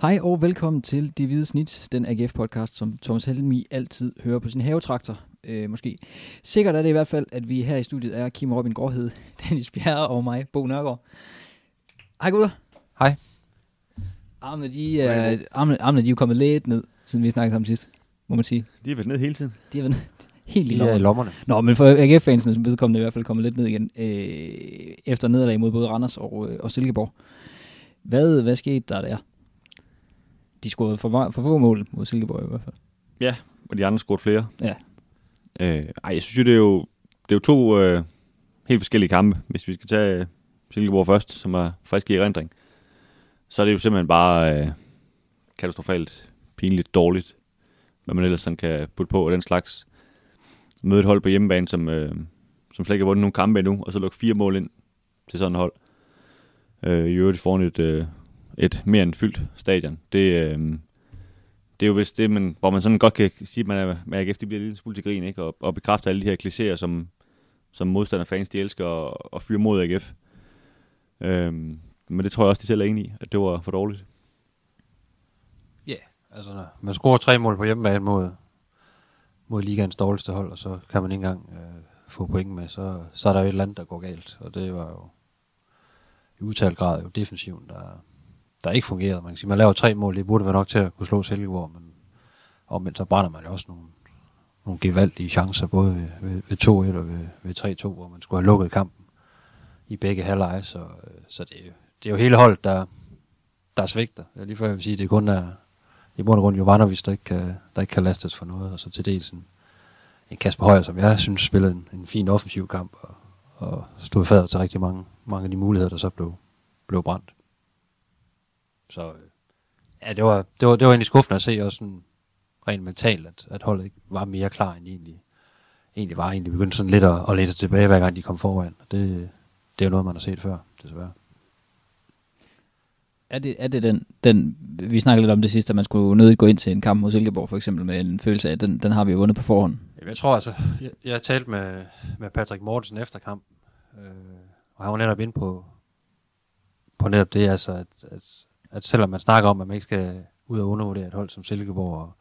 Hej og velkommen til Det Hvide Snit, den AGF-podcast, som Thomas Helmi altid hører på sin havetraktor. Øh, måske. Sikkert er det i hvert fald, at vi her i studiet er Kim Robin Gårdhed, Dennis Bjerre og mig, Bo Nørgaard. Hej gutter. Hej. Armene, de er, armene, armene, de er jo kommet lidt ned, siden vi snakkede sammen sidst, må man sige. De er vel ned hele tiden. De er vel helt i De er i lommerne. lommerne. Nå, men for AGF-fansene som vedkommende i hvert fald kommet lidt ned igen, øh, efter nederlag mod både Randers og, øh, og Silkeborg. Hvad, hvad skete der der? De scorede for, for få mål mod Silkeborg i hvert fald. Og de andre scoret flere. Ja. Øh, ej, jeg synes jo, det er jo, det er jo to øh, helt forskellige kampe. Hvis vi skal tage øh, Silkeborg først, som er frisk i erindring, så er det jo simpelthen bare øh, katastrofalt, pinligt, dårligt, hvad man ellers sådan kan putte på og den slags. Møde et hold på hjemmebane, som, øh, som slet ikke har vundet nogen kampe endnu, og så lukke fire mål ind til sådan et hold. Øh, I øvrigt foran et, øh, et mere end fyldt stadion. Det, øh, det er jo vist det, man, hvor man sådan godt kan sige, at man er med AGF, det bliver en lille smule til grin, ikke? Og, og bekræfter alle de her klichéer, som, som modstanderfans, de elsker at, at fyre mod AGF. Øhm, men det tror jeg også, de selv er enige i, at det var for dårligt. Ja, Altså, når man scorer tre mål på hjemmebane mod, mod ligaens dårligste hold, og så kan man ikke engang øh, få point med, så, så er der jo et eller andet, der går galt. Og det var jo i udtalt grad jo defensiven, der, der ikke fungerede. Man kan sige, man laver tre mål, det burde være nok til at kunne slå Silkeborg, men omvendt så brænder man jo også nogle, nogle gevaldige chancer, både ved, ved, ved 2-1 og ved, ved 3-2, hvor man skulle have lukket kampen i begge halvleje, så, øh, så det, er det er jo hele holdet, der, der svigter. Jeg lige før jeg vil sige, det er kun er i bund og grund Jovanovic, der ikke kan, der ikke kan lastes for noget, og så til dels en, en Kasper Højer, som jeg synes spillede en, en fin offensiv kamp, og, og stod fader til rigtig mange, mange af de muligheder, der så blev, blev brændt. Så øh, ja, det var, det var, det var egentlig skuffende at se også sådan rent mentalt, at, at holdet ikke var mere klar, end de egentlig, egentlig var. Egentlig begyndte sådan lidt at, at læse tilbage, hver gang de kom foran. Og det, det er jo noget, man har set før, desværre. Er det, er det den, den, vi snakkede lidt om det sidste, at man skulle nødigt gå ind til en kamp mod Silkeborg, for eksempel med en følelse af, at den, den har vi jo vundet på forhånd. Jeg tror altså, jeg, jeg talte med, med Patrick Mortensen efter kampen, øh, og han var netop inde på, på netop det, altså, at, at, at selvom man snakker om, at man ikke skal ud og undervurdere et hold som Silkeborg, og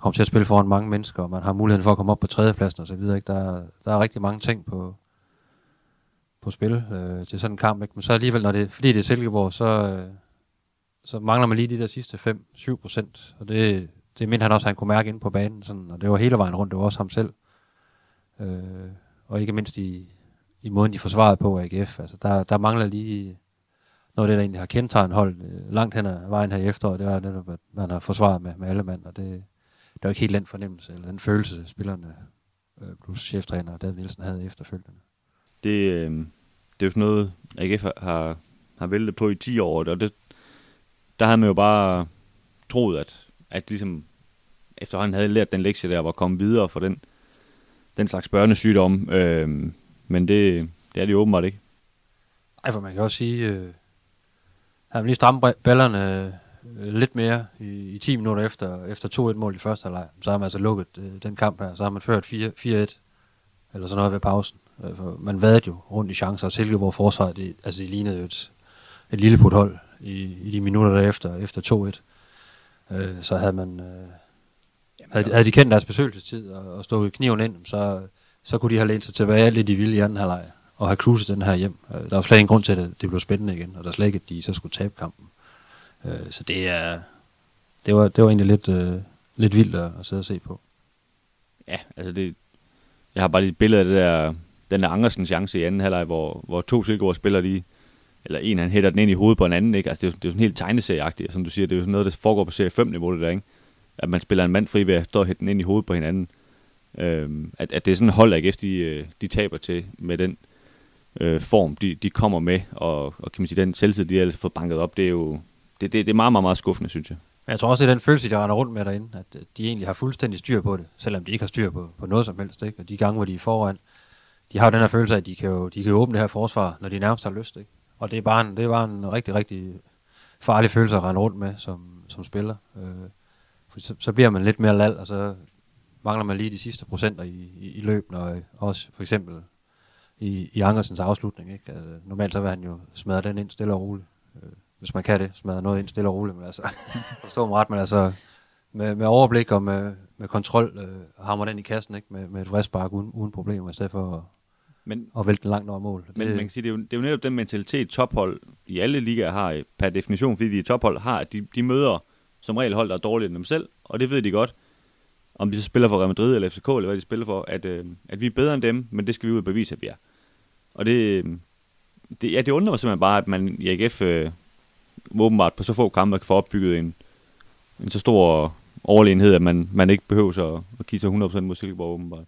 komme til at spille foran mange mennesker, og man har muligheden for at komme op på tredjepladsen og så videre, ikke? Der, der er rigtig mange ting på, på spil øh, til sådan en kamp, ikke? men så alligevel, når det, fordi det er Silkeborg, så, øh, så mangler man lige de der sidste 5-7 procent, og det, det mente han også, at han kunne mærke ind på banen, sådan, og det var hele vejen rundt, det var også ham selv. Øh, og ikke mindst i, i måden, de forsvarede på AGF. Altså, der, der mangler lige noget af det, der egentlig har kendetegnet hold øh, langt hen ad vejen her i efteråret, det var netop, at man har forsvaret med, med alle mand, og det, det var ikke helt den fornemmelse, eller den følelse, spillerne øh, plus cheftræner David Nielsen havde efterfølgende. Det, øh, det er jo sådan noget, AGF har- har, har væltet på i 10 år, og det, der havde man jo bare troet, at, at ligesom efterhånden havde lært den lektie der, var kommet videre for den, den slags børnesygdom. Øh, men det, det er det jo åbenbart ikke. Ej, for man kan også sige, øh, han lige stramme ballerne øh, lidt mere i, i 10 minutter efter, efter 2-1 mål i første halvleg. Så har man altså lukket øh, den kamp her. Så har man ført 4 4-1, eller sådan noget ved pausen. Øh, for man vadede jo rundt i chancer, og Silkeborg forsvaret, det, altså det lignede jo et, et lille hold i, i de minutter derefter, efter 2-1. Øh, så havde man... Øh, havde, de- havde de kendt deres besøgelsestid og, og stået kniven ind, så, så kunne de have lænt sig tilbage lidt i vilde i anden halvleg og have cruiset den her hjem. Øh, der var slet ingen grund til, at det blev spændende igen, og der er slet ikke, at de så skulle tabe kampen. Øh, så det er, det var, det var egentlig lidt, øh, lidt vildt at, at sidde og se på. Ja, altså det, jeg har bare lige et billede af det der, den der Andersen chance i anden halvleg, hvor, hvor to Silkeborg spiller lige, eller en han hætter den ind i hovedet på en anden, ikke? Altså det er, det er jo sådan helt tegneserieagtigt, som du siger, det er jo noget, der foregår på serie 5 niveau, det der, ikke? At man spiller en mand fri ved at stå og hætte den ind i hovedet på hinanden. Øhm, at, at det er sådan en hold, AGF, de, øh, de taber til med den øh, form, de, de kommer med, og, og kan man sige, den selvtid, de har fået banket op, det er jo det, det, det er meget, meget, meget skuffende, synes jeg. Men jeg tror også, det er den følelse, de render rundt med derinde, at øh, de egentlig har fuldstændig styr på det, selvom de ikke har styr på, på noget som helst. Ikke? Og de gange, hvor de er foran, de har jo den her følelse af, at de kan jo, de kan jo åbne det her forsvar, når de nærmest har lyst. Ikke? Og det er, bare en, det er bare en rigtig, rigtig farlig følelse at rende rundt med som, som spiller. Øh, for så, så bliver man lidt mere lal, og så mangler man lige de sidste procenter i, i, i løbet, og øh, også for eksempel i, i Andersens afslutning. Ikke? Altså, normalt så vil han jo smadre den ind stille og roligt. Øh, hvis man kan det, smadre noget ind stille og roligt, men altså, forstå mig ret, men altså, med, med overblik og med, med kontrol, øh, hammer den i kassen, ikke? Med, med et vristbark uden, uden problemer, i stedet for at, Men, at vælte den langt over mål. men man kan sige, det er, jo, det er jo netop den mentalitet, tophold i alle ligaer har, per definition, fordi de tophold, har, at de, de møder som regel hold, der er dårligere end dem selv, og det ved de godt. Om de så spiller for Real Madrid eller FCK, eller hvad de spiller for, at, øh, at vi er bedre end dem, men det skal vi ud og bevise, at vi er. Og det, øh, det, ja, det undrer mig simpelthen bare, at man i AGF øh, åbenbart på så få kampe kan få opbygget en, en så stor overlegenhed, at man, man ikke behøver at, at give sig 100% mod Silkeborg åbenbart.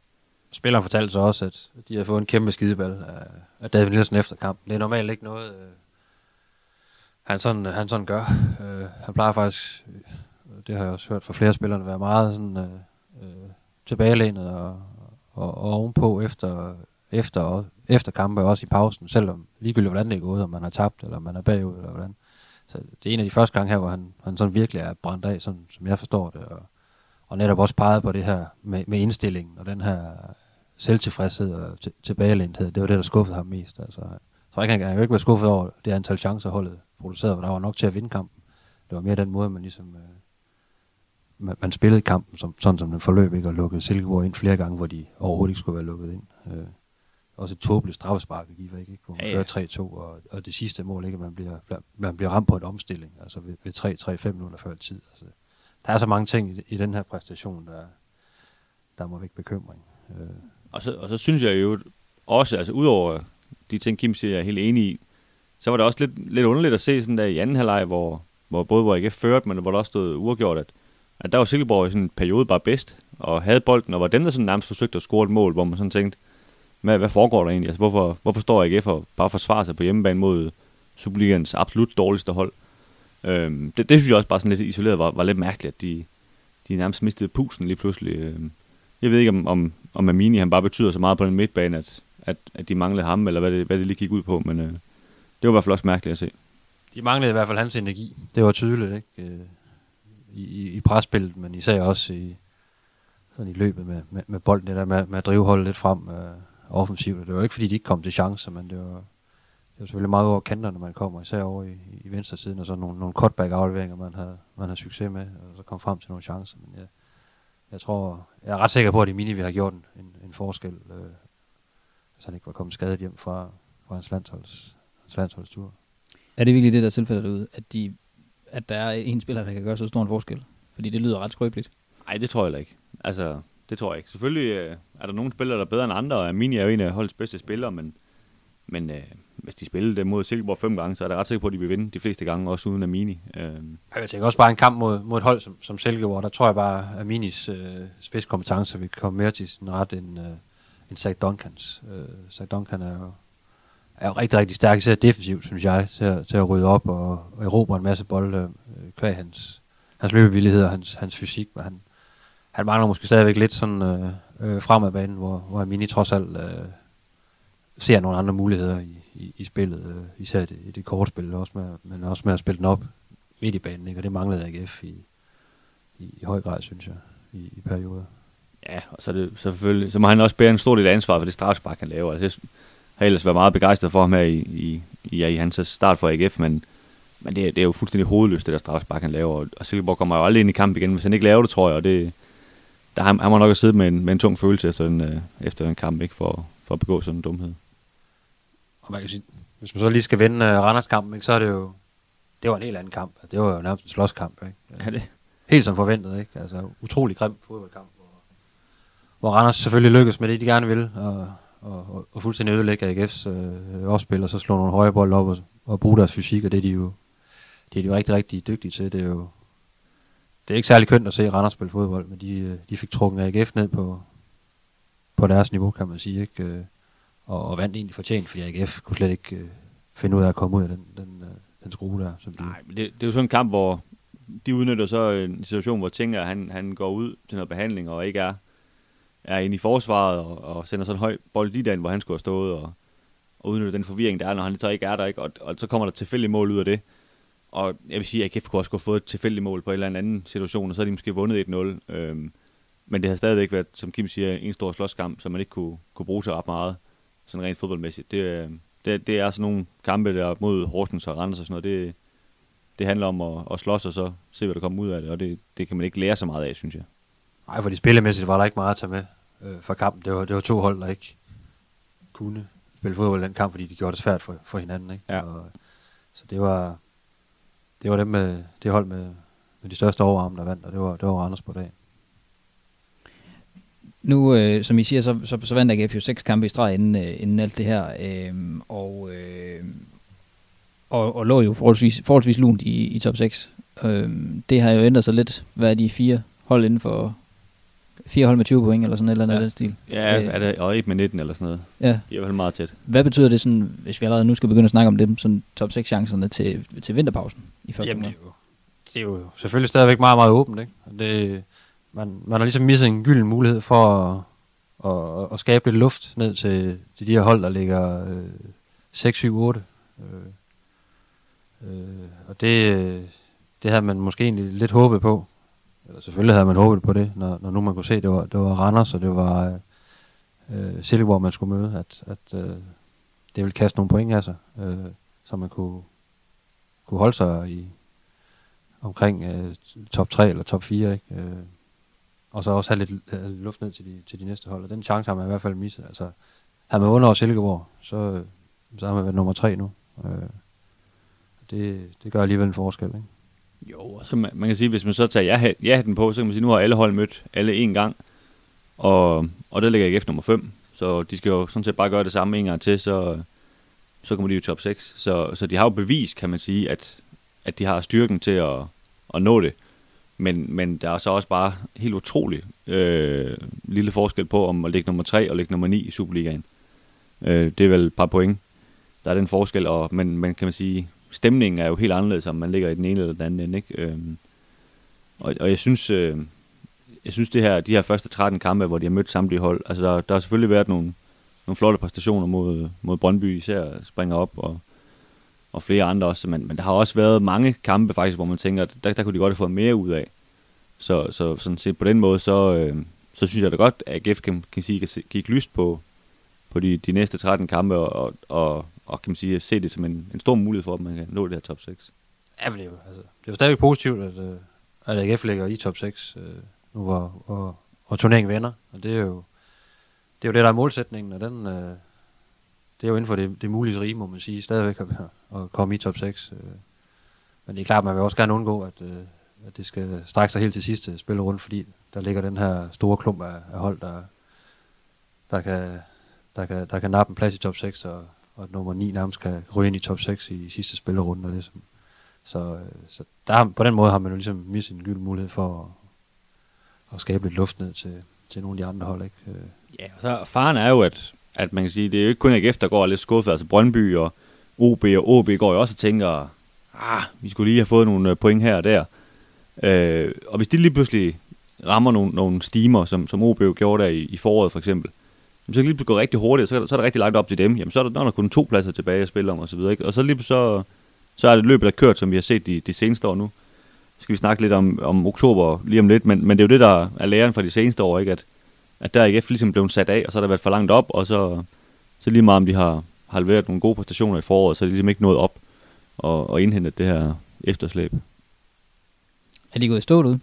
Spilleren fortalte så også, at de har fået en kæmpe skideball af, af David Nielsen efter kampen. Det er normalt ikke noget, øh, han, sådan, han sådan gør. Øh, han plejer faktisk, øh, det har jeg også hørt fra flere spillere, at være meget sådan, øh, tilbagelænet og, og, og ovenpå efter, efter, og, efter kampe, også i pausen, selvom ligegyldigt hvordan det er gået, om man har tabt, eller man er bagud, eller hvordan. Så det er en af de første gange her, hvor han, han sådan virkelig er brændt af, sådan, som jeg forstår det, og, og netop også peget på det her med, med indstillingen, og den her selvtilfredshed og t- tilbagelændthed, det var det, der skuffede ham mest. Altså, jeg tror ikke, han, han kan jo ikke være skuffet over det antal chancer, holdet producerede, hvor der var nok til at vinde kampen. Det var mere den måde, man ligesom... Øh, man, man spillede kampen, som, sådan som den forløb, ikke, og lukkede Silkeborg ind flere gange, hvor de overhovedet ikke skulle være lukket ind. Øh, også et tåbeligt straffespark at give væk, ikke? hvor man Ja, ja. fører 3-2, og, og det sidste mål, ikke? man bliver, man bliver ramt på en omstilling, altså ved, ved 3-3-5 minutter før tid. Altså, der er så mange ting i, i den her præstation, der, der må vække bekymring. Øh, Og så, og så synes jeg jo også, altså udover de ting, Kim siger, jeg er helt enig i, så var det også lidt, lidt underligt at se sådan der i anden halvleg, hvor, hvor både hvor AGF førte, men hvor der også stod uafgjort, at, at der var Silkeborg i sådan en periode bare bedst, og havde bolden, og var dem, der sådan nærmest forsøgte at score et mål, hvor man sådan tænkte, hvad, hvad foregår der egentlig? Altså, hvorfor, hvorfor står AGF og bare forsvarer sig på hjemmebane mod Superligans absolut dårligste hold? Øhm, det, det synes jeg også bare sådan lidt isoleret var, var lidt mærkeligt, at de, de nærmest mistede pusen lige pludselig. Øhm, jeg ved ikke, om, om, om Amini han bare betyder så meget på den midtbane, at, at, at de manglede ham, eller hvad det, hvad det lige gik ud på, men øh, det var i hvert fald også mærkeligt at se. de manglede i hvert fald hans energi. Det var tydeligt, ikke? Øh, i, i, i presspillet, men især også i, sådan i løbet med, med, med bolden, det der med, med at drive holdet lidt frem øh, offensivt. Det var ikke, fordi de ikke kom til chancer, men det var, det var selvfølgelig meget over kanterne, når man kommer, især over i, i venstre siden, og så nogle, nogle cutback-afleveringer, man havde, man havde succes med, og så kom frem til nogle chancer. Men jeg, jeg tror, jeg er ret sikker på, at i Mini vi har gjort en, en, en forskel, øh, hvis han ikke var kommet skadet hjem fra, fra hans, landsholds, hans landsholdstur. Er det virkelig det, der er tilfældet derude, at, de, at der er en spiller, der kan gøre så stor en forskel? Fordi det lyder ret skrøbeligt. Nej, det tror jeg ikke. Altså, det tror jeg ikke. Selvfølgelig øh, er der nogle spillere, der er bedre end andre, og Amini er jo en af holdets bedste spillere, men, men øh, hvis de spiller det mod Silkeborg fem gange, så er jeg ret sikker på, at de vil vinde de fleste gange, også uden Amini. Øh, Jeg tænker også bare en kamp mod, mod et hold som, som Silkeborg, der tror jeg bare, at Minis øh, spidskompetencer vil komme mere til sin ret end, øh, end Zach Duncans. Øh, Zach Duncan er jo, er jo rigtig, rigtig stærk, især defensivt, synes jeg, til, at- til at rydde op og, og erobre en masse bolde, øh, kvæg hans, hans løbevillighed og hans, hans fysik, men han, han mangler måske stadigvæk lidt sådan øh, øh, fremadbanen, hvor, hvor Mini trods alt øh, ser nogle andre muligheder i, i, i spillet, øh, især i det, i det korte spil, også med, men også med at spille den op midt i banen, ikke? og det manglede AGF i, i, i høj grad, synes jeg, i, i perioder. ja, og så, det, så selvfølgelig, så må han også bære en stor del af ansvar for det straffespark, han laver. Altså, jeg har ellers været meget begejstret for ham her i, i, ja, i hans start for AGF, men, men det, er- det er jo fuldstændig hovedløst, det der straffespark, han laver. Og, Silkeborg kommer jo aldrig ind i kamp igen, hvis han ikke laver det, tror jeg. Og det, der, han, han må nok have siddet med en, med en tung følelse efter en, øh, efter en kamp, ikke for, for at begå sådan en dumhed. Og man kan sige, hvis man så lige skal vende uh, Randers-kampen, ikke, så er det jo, det var en helt anden kamp. Det var jo nærmest en slåskamp, ikke? Ja, det, Helt som forventet, ikke? Altså, utrolig grim fodboldkamp, hvor, hvor Randers selvfølgelig lykkes med det, de gerne vil, og, og, og, og fuldstændig ødelægge AGF's øh, opspil, og så slå nogle høje bolde op og, og bruge deres fysik, og det er de jo, det er de jo rigtig, rigtig dygtige til. Det er jo det er ikke særlig kønt at se Randers spille fodbold, men de, øh, de fik trukket AGF ned på, på deres niveau, kan man sige, ikke? Øh, og, og vandt egentlig fortjent, fordi AGF kunne slet ikke øh, finde ud af at komme ud af den, den, øh, den skrue der. Som de, Nej, men det, det er jo sådan en kamp, hvor de udnytter så en situation, hvor Tinger, han, han går ud til noget behandling, og ikke er, er inde i forsvaret, og, og sender sådan en høj bold lige derind, hvor han skulle have stået, og, og udnytter den forvirring, der er, når han så ikke er der, ikke? Og, og så kommer der tilfældige mål ud af det. Og jeg vil sige, at AGF kunne også have fået et tilfældigt mål på en eller anden situation, og så har de måske vundet 1-0. Øhm, men det har stadigvæk været, som Kim siger, en stor slåskamp, som man ikke kunne, kunne bruge sig ret meget, sådan rent fodboldmæssigt. Det, øh, det, det er sådan nogle kampe der mod Horsens og Randers og sådan noget, det, det handler om at, at slås og så se, hvad der kommer ud af det, og det, det kan man ikke lære så meget af, synes jeg. Nej, fordi spillemæssigt var der ikke meget at tage med øh, for kampen. Det var, det var to hold, der ikke kunne spille fodbold i den kamp, fordi de gjorde det svært for, for hinanden. Ikke? Ja. Og, så det var, det var dem med, det hold med, med de største overarme, der vandt, og det var, det var Randers på dagen. Nu, øh, som I siger, så, så, så vandt AGF jo seks kampe i streg inden, øh, inden alt det her, øh, og, øh, og, og lå jo forholdsvis, forholdsvis lunt i, i top 6. Øh, det har jo ændret sig lidt. Hvad er de fire hold inden for fire hold med 20 point, eller sådan et eller andet Ja. den stil? Ja, Øh. er det, og et med 19 eller sådan noget. Ja. Det er i hvert fald meget tæt. Hvad betyder det, sådan, hvis vi allerede nu skal begynde at snakke om dem, sådan top 6 chancerne til, til vinterpausen i første Jamen, det er, jo, det er jo selvfølgelig stadigvæk meget, meget åbent. Ikke? Det, man, man har ligesom misset en gylden mulighed for at, at, at skabe lidt luft ned til, til de her hold, der ligger øh, 6, 7, 8. Øh, øh, og det, det havde man måske egentlig lidt håbet på. Eller selvfølgelig havde man håbet på det, når, når nu man kunne se, at det var, det var Randers, og det var øh, øh, Silkeborg, man skulle møde, at, at øh, det ville kaste nogle point af sig, øh, så man kunne, kunne holde sig i omkring øh, top 3 eller top 4, ikke? Øh, og så også have lidt øh, luft ned til de, til de næste hold, og den chance har man i hvert fald misset. Altså, havde man under over Silkeborg, så, øh, så har man været nummer 3 nu. Øh, det, det gør alligevel en forskel, ikke? Jo, og så man, man kan sige, hvis man så tager ja, ja den på, så kan man sige, nu har alle hold mødt alle en gang, og, og der ligger AGF nummer 5, så de skal jo sådan set bare gøre det samme en gang til, så, så kommer de jo i top 6. Så, så de har jo bevis, kan man sige, at, at de har styrken til at, at nå det. Men, men der er så også bare helt utrolig øh, lille forskel på, om at ligge nummer 3 og ligge nummer 9 i Superligaen. Øh, det er vel et par point. Der er den forskel, og, men, men kan man sige, stemningen er jo helt anderledes, om man ligger i den ene eller den anden ende. Ikke? Øhm, og, og jeg synes, øh, jeg synes det her, de her første 13 kampe, hvor de har mødt samtlige hold, altså der, der har selvfølgelig været nogle, nogle flotte præstationer mod, mod Brøndby, især springer op, og, og flere andre også, men, men der har også været mange kampe faktisk, hvor man tænker, at der, der kunne de godt have fået mere ud af. Så, så sådan set på den måde, så, øh, så synes jeg da godt, at AGF kan, kan sige, kan kigge lyst på, på de, de næste 13 kampe, og, og, og kan man sige, se det som en, en stor mulighed for, at man kan nå det her top 6. Ja, men det er jo, altså, det er jo stadigvæk positivt, at, øh, at AGF ligger i top 6, øh, nu hvor, hvor, hvor turneringen vender. Og det er jo det, er jo det der er målsætningen, og den, øh, det er jo inden for det, det mulige rige, må man sige, stadigvæk at, at komme i top 6. Øh. Men det er klart, man vil også gerne undgå, at, øh, at det skal strække sig helt til sidste spillerunde, fordi der ligger den her store klump af, af hold, der, der, kan, der, kan, der kan nappe en plads i top 6, og, og at nummer 9 nærmest kan ryge ind i top 6 i sidste spillerunde. Og ligesom. så, øh, så der, på den måde har man jo ligesom misset en gylden mulighed for at, at skabe lidt luft ned til, til nogle af de andre hold. Ikke? Øh. Ja, og så faren er jo, at, at man kan sige, det er jo ikke kun AGF, der går lidt skuffet. Altså Brøndby og OB og OB går jo også og tænker, ah, vi skulle lige have fået nogle øh, point her og der. Øh, og hvis de lige pludselig rammer nogle, nogle stimer, som, som OB jo gjorde der i, i foråret for eksempel, jamen, så kan det lige pludselig gå rigtig hurtigt, og så, så er det rigtig langt op til dem. Jamen, så er der, der er kun to pladser tilbage at spille om, og så videre. Ikke? Og så lige så, så er det løbet, der kørt, som vi har set de, de seneste år nu. Så skal vi snakke lidt om, om oktober lige om lidt, men, men det er jo det, der er læren fra de seneste år, ikke? At, at der ikke ligesom blevet sat af, og så har der været for langt op, og så, så lige meget om de har, har leveret nogle gode præstationer i foråret, så er de ligesom ikke nået op og, og indhentet det her efterslæb. Er de gået i stå ud?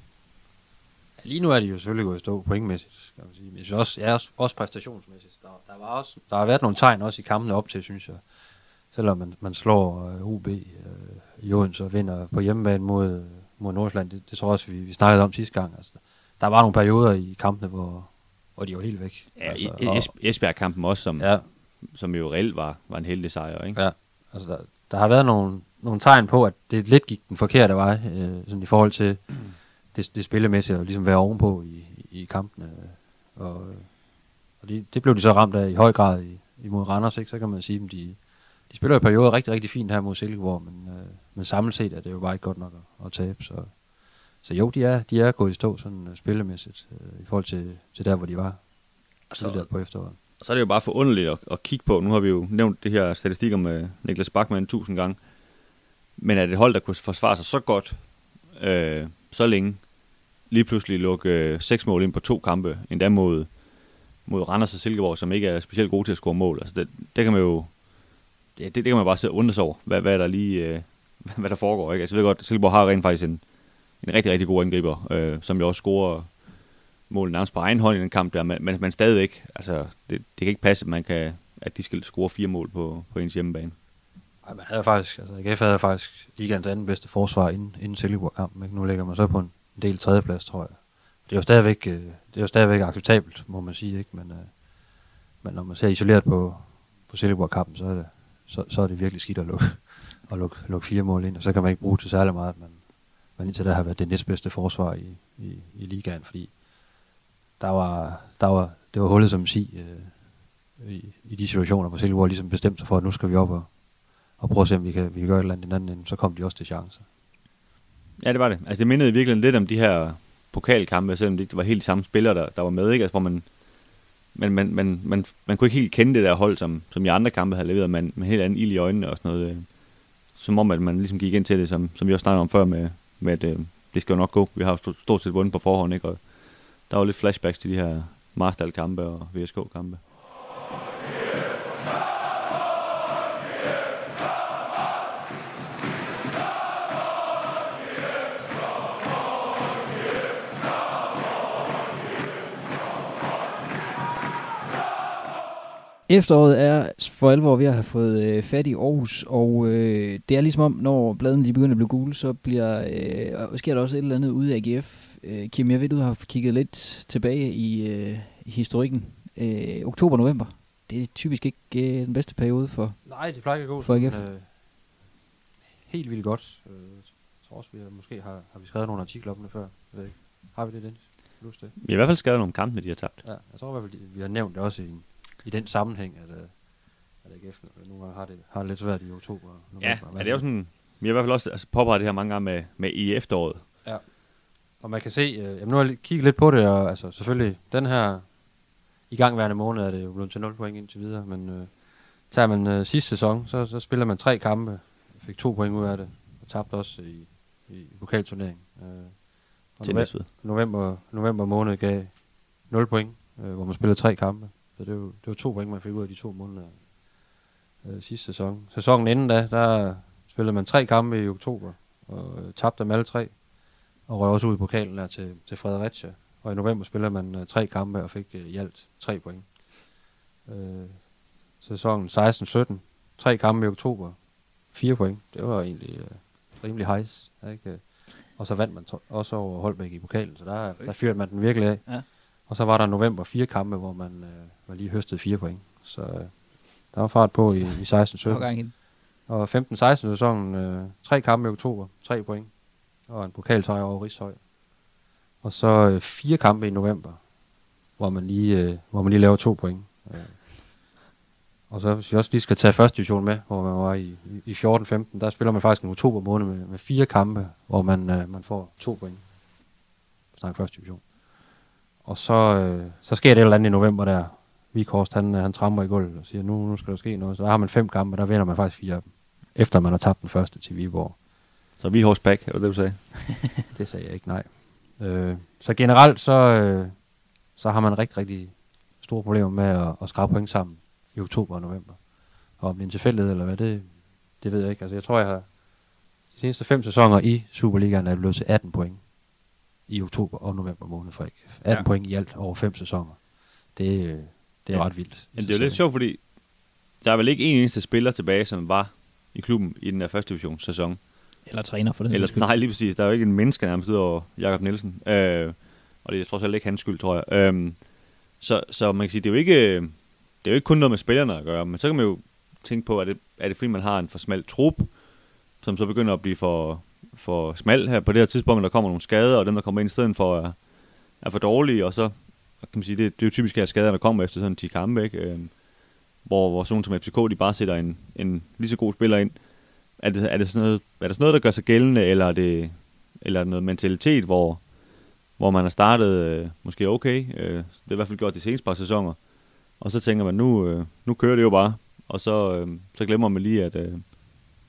Lige nu er de jo selvfølgelig gået i stå pointmæssigt, skal man sige. Men jeg synes også, ja, også, også præstationsmæssigt. Der, der, var også, der har været nogle tegn også i kampene op til, synes jeg. Selvom man, man slår uh, UB uh, i Odense og vinder på hjemmebane mod, mod Nordsjælland, det, det tror jeg også, vi, vi snakkede om sidste gang. Altså, der var nogle perioder i kampene, hvor, hvor de var helt væk. Ja, altså, i Esbjerg-kampen også, som, ja, som jo reelt var, var en heldig sejr. Ikke? Ja, altså der, der har været nogle, nogle tegn på, at det lidt gik den forkerte vej, øh, sådan i forhold til det, det spillemæssige, at ligesom være ovenpå i, i kampene. Og, øh, og det, det blev de så ramt af i høj grad i, imod Randers, ikke? så kan man sige, at de, de spiller i perioder rigtig, rigtig fint her mod Silkeborg, men, øh, men samlet set er det jo bare ikke godt nok at, at tabe. Så, så jo, de er, de er gået i stå sådan uh, spillemæssigt øh, i forhold til, til der, hvor de var tidligere på efteråret. Og så er det jo bare forunderligt at, at kigge på. Nu har vi jo nævnt det her statistikker med Niklas Bachmann tusind gange. Men at et hold, der kunne forsvare sig så godt, øh, så længe, lige pludselig lukke øh, seks mål ind på to kampe, endda mod, mod Randers og Silkeborg, som ikke er specielt gode til at score mål. Altså det, det kan man jo, ja, det, det kan man bare sidde og undre sig over, hvad, hvad, der lige, øh, hvad der foregår. Ikke? Altså, jeg ved godt, Silkeborg har rent faktisk en, en rigtig, rigtig god angriber, øh, som jo også scorer mål nærmest på egen hånd i den kamp der, men, men, men stadigvæk, altså, det, det kan ikke passe, at, man kan, at de skal score fire mål på, på ens hjemmebane. Ej, man havde faktisk, altså AGF havde faktisk ligands anden bedste forsvar inden, inden Silkeborg-kampen. Ikke? Nu lægger man så på en del tredjeplads, tror jeg. Det er jo stadigvæk, øh, det er jo stadigvæk acceptabelt, må man sige, ikke? Men, øh, men når man ser isoleret på, på Silkeborg-kampen, så er, det, så, så er det virkelig skidt at lukke, at lukke, lukke fire mål ind, og så kan man ikke bruge det særlig meget, men, men indtil der har været det næstbedste forsvar i, i, i ligaen, fordi der var, der var, det var hullet som sig øh, i, i de situationer, hvor Silkeborg ligesom bestemte sig for, at nu skal vi op og, og prøve at se, om vi kan, vi kan gøre et eller andet i den anden ende. Så kom de også til chancer. Ja, det var det. Altså, det mindede virkelig lidt om de her pokalkampe, selvom det ikke var helt samme spillere, der, der var med, ikke? Altså, hvor man, man, man, man, man, man kunne ikke helt kende det der hold, som, som i andre kampe havde leveret, men med helt anden ild i øjnene og sådan noget. Øh, som om, at man ligesom gik ind til det, som, som vi også snakkede om før, med, med at øh, det skal jo nok gå. Vi har stort set vundet på forhånd, ikke? Og der var lidt flashbacks til de her Marstal-kampe og VSK-kampe. Efteråret er for alvor ved at have fået øh, fat i Aarhus, og øh, det er ligesom om, når bladene de begynder at blive gule, så bliver, øh, sker der også et eller andet ude af AGF. Øh, Kim, jeg ved, du har kigget lidt tilbage i, øh, i historikken. Øh, Oktober-november, det er typisk ikke øh, den bedste periode for Nej, det plejer ikke at gå For AGF. sådan, øh, helt vildt godt. Øh, jeg tror også, vi har, måske har, har vi skrevet nogle artikler om det før. Jeg ved ikke. Har vi det, Dennis? Husk det? Vi har i hvert fald skrevet nogle kampe, de har tabt. Ja, jeg tror i hvert fald, vi har nævnt det også i, i den sammenhæng, at, øh, at AGF nogle gange har det, har det lidt svært i oktober. Ja, november. ja, det er jo sådan, vi har i hvert fald også altså, påpeget det her mange gange med, med i efteråret. Og man kan se, øh, jamen nu har jeg kigget lidt på det, og altså selvfølgelig, den her i gangværende måned er det jo blevet til 0 point indtil videre, men øh, tager man øh, sidste sæson, så, så spiller man tre kampe, fik to point ud af det, og tabte også i, i, i pokalturneringen. Øh, og Til nove- Næstved. november, november måned gav 0 point, øh, hvor man spillede tre kampe. Så det var, det var to point, man fik ud af de to måneder øh, sidste sæson. Sæsonen inden da, der spillede man tre kampe i oktober, og øh, tabte dem alle tre, og røg også ud i pokalen der til, til Fredericia. Og i november spillede man øh, tre kampe og fik øh, i alt tre point. Øh, sæsonen 16-17, tre kampe i oktober, fire point. Det var egentlig øh, rimelig hejs. Ikke? Og så vandt man også over Holbæk i pokalen, så der, der fyrede man den virkelig af. Ja. Og så var der november fire kampe, hvor man øh, var lige høstet fire point. Så øh, der var fart på i, i 16-17. hver gang ind. Og 15-16 sæsonen, øh, tre kampe i oktober, tre point. Og en pokalsejr over Rishøj. Og så øh, fire kampe i november, hvor man lige, øh, hvor man lige laver to point. Øh. Og så hvis vi også lige skal tage første division med, hvor man var i, i, i 14-15, der spiller man faktisk en oktober måned med, med fire kampe, hvor man, øh, man får to point. Snak første division. Og så, øh, så sker det et eller andet i november der. Vikhorst, han, han tramper i gulvet og siger, nu, nu skal der ske noget. Så der har man fem kampe, og der vinder man faktisk fire af dem. Efter man har tabt den første til Viborg. Så vi horse back, er det det, du sagde? Det sagde jeg ikke, nej. Øh, så generelt, så, øh, så har man rigtig, rigtig store problemer med at, at skrabe point sammen i oktober og november. Og om det er en tilfældighed eller hvad, det, det ved jeg ikke. Altså, jeg tror, jeg har de seneste fem sæsoner i Superligaen er blevet til 18 point i oktober og november måned for AGF. 18 Ja. ja. point i alt over fem sæsoner. Det, øh, det er Ja. ret vildt. Men det er jo lidt sjovt, fordi der er vel ikke en eneste spiller tilbage, som var i klubben i den der første divisionssæson. Eller træner for den Eller, nej, lige præcis. Der er jo ikke en menneske nærmest ud over Jakob Nielsen. Øh, og det er trods alt ikke hans skyld, tror jeg. Øh, så, så man kan sige, det er jo ikke, det er jo ikke kun noget med spillerne at gøre, men så kan man jo tænke på, er det, er det fordi, man har en for smal trup, som så begynder at blive for, for smal her på det her tidspunkt, der kommer nogle skader, og dem, der kommer ind i stedet for, er, er for dårlige, og så kan man sige, det, det er jo typisk her skader, der kommer efter sådan 10 kampe, ikke? Øh, hvor, hvor sådan som FCK, de bare sætter en, en lige så god spiller ind. Er det, er, det sådan noget, er det sådan noget, der gør sig gældende, eller er det, eller er det noget mentalitet, hvor, hvor man har startet øh, måske okay, øh, det er i hvert fald gjort de seneste par sæsoner, og så tænker man, nu, øh, nu kører det jo bare, og så, øh, så glemmer man lige, at, øh,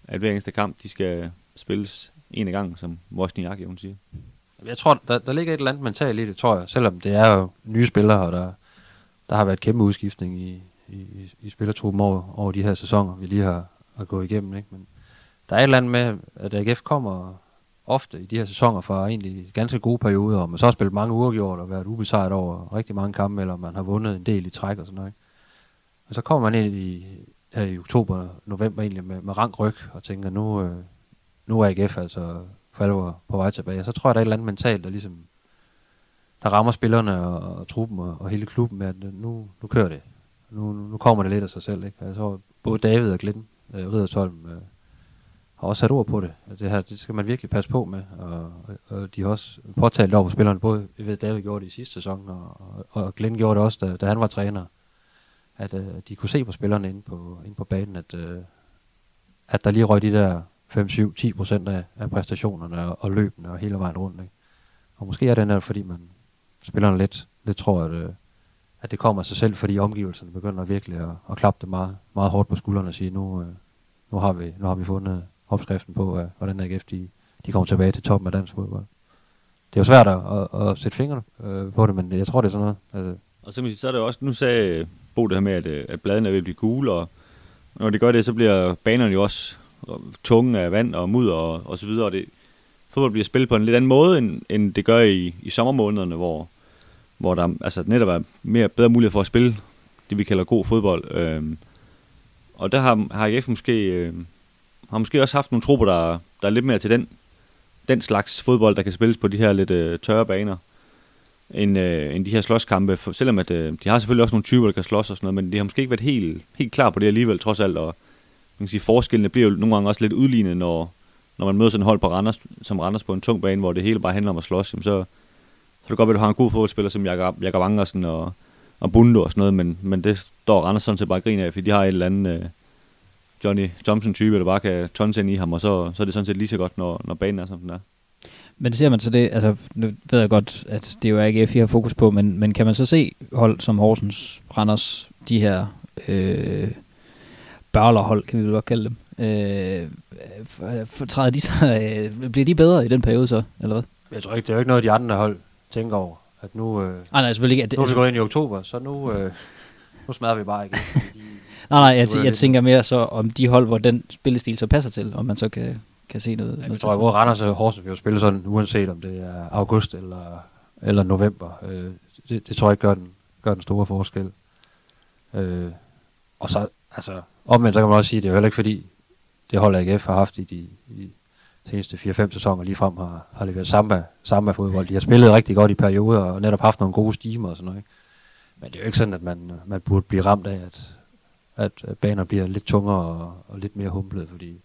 at hver eneste kamp, de skal spilles en af gangen, som Wozniak jo hun siger. Jeg tror, der, der ligger et eller andet mentalt i det, tror jeg. Selvom det er jo nye spillere, og der, der har været kæmpe udskiftning i, i, i, i spillertruppen over, over de her sæsoner, vi lige har, har gået igennem. Ikke? Men der er et eller andet med, at AGF kommer ofte i de her sæsoner fra egentlig ganske gode perioder, og man så har spillet mange uafgjort og været ubesejret over rigtig mange kampe, eller man har vundet en del i træk og sådan noget. Og så kommer man ind i, her i oktober, november egentlig med, med rank ryg, og tænker, nu, øh, nu er AGF altså for alvor på vej tilbage. Så tror jeg, der er et eller andet mentalt, der ligesom der rammer spillerne og, og truppen og, og hele klubben med, at nu, nu kører det. Nu, nu kommer det lidt af sig selv. Ikke? Altså, jeg tror, både David og Glenn øh, Riddersholm øh, har også sat ord på det. At det her, det skal man virkelig passe på med. Og, og de har også påtalt over på spillerne. Både, jeg ved, David gjorde det i sidste sæson, og, og, og Glenn gjorde det også, da, da han var træner. At øh, de kunne se på spillerne inde på, inde på banen, at, øh, at der lige røg de der 5, 7, 10 procent af, af præstationerne og, og løbende og hele vejen rundt. Ikke? Og måske er det netop, fordi man spillerne lidt, lidt tror, at, øh, at det kommer af sig selv, fordi omgivelserne begynder virkelig at, at klappe det meget, meget hårdt på skuldrene og sige, nu, øh, nu, har vi, nu har vi fundet opskriften på, øh, hvordan AGF de, de kommer tilbage til toppen af dansk fodbold. Det er jo svært at, at, at sætte fingrene øh, på det, men jeg tror, det er sådan noget. Altså. Og så, så er det også, nu sagde Bo det her med, at, øh, at bladene er ved at blive gule, og når det gør det, så bliver banerne jo også tunge af vand og mudder og, og så videre, og det, fodbold bliver spillet på en lidt anden måde, end, end det gør i, i sommermånederne, hvor, hvor der altså, netop er mere, bedre mulighed for at spille det, vi kalder god fodbold. Øhm, og der har, har IF måske, øh, har måske også haft nogle tropper, der, der er lidt mere til den, den slags fodbold, der kan spilles på de her lidt øh, tørre baner, end, øh, end de her slåskampe. For, selvom at, øh, de har selvfølgelig også nogle typer, der kan slås og sådan noget, men de har måske ikke været helt, helt klar på det alligevel, trods alt. Og man kan sige, forskellene bliver jo nogle gange også lidt udlignet, når, når man møder sådan et hold på Randers, som Randers på en tung bane, hvor det hele bare handler om at slås, jamen så, så det godt at du har en god fodboldspiller som Jakob, Jakob Angersen og, og Bundo og sådan noget, men, men det står Randers sådan set bare griner af, fordi de har et eller andet øh, Johnny Thompson-type, der bare kan tons ind i ham, og så, så er det sådan set lige så godt, når, når banen er, som den er. Men det ser man så det, altså nu ved jeg godt, at det er jo AGF, I har fokus på, men, men kan man så se hold som Horsens, Randers, de her øh, børlerhold, kan vi godt kalde dem, øh, træder de så, øh, bliver de bedre i den periode så, eller hvad? Jeg tror ikke, det er jo ikke noget, de andre hold tænker over, at nu, øh, ah, nej, selvfølgelig ikke, at nu er vi gået ind i oktober, så nu, øh, nu smadrer vi bare. De, nej, nej, jeg, jeg tænker mere så om de hold, hvor den spillestil så passer til, om man så kan, kan se noget. Ja, noget jeg tror, at både Randers og Horsens vil jo spille sådan, uanset om det er august eller, eller november. Øh, det, det tror jeg ikke gør den, gør den store forskel. Øh, og så, altså, omvendt så kan man også sige, at det er heller ikke fordi, det hold AGF har haft i de i seneste 4-5 sæsoner lige frem har, har leveret samba, samba fodbold. De har spillet rigtig godt i perioder og netop haft nogle gode stimer og sådan noget. Ikke? Men det er jo ikke sådan, at man, man burde blive ramt af, at, at baner bliver lidt tungere og, og lidt mere humblede, fordi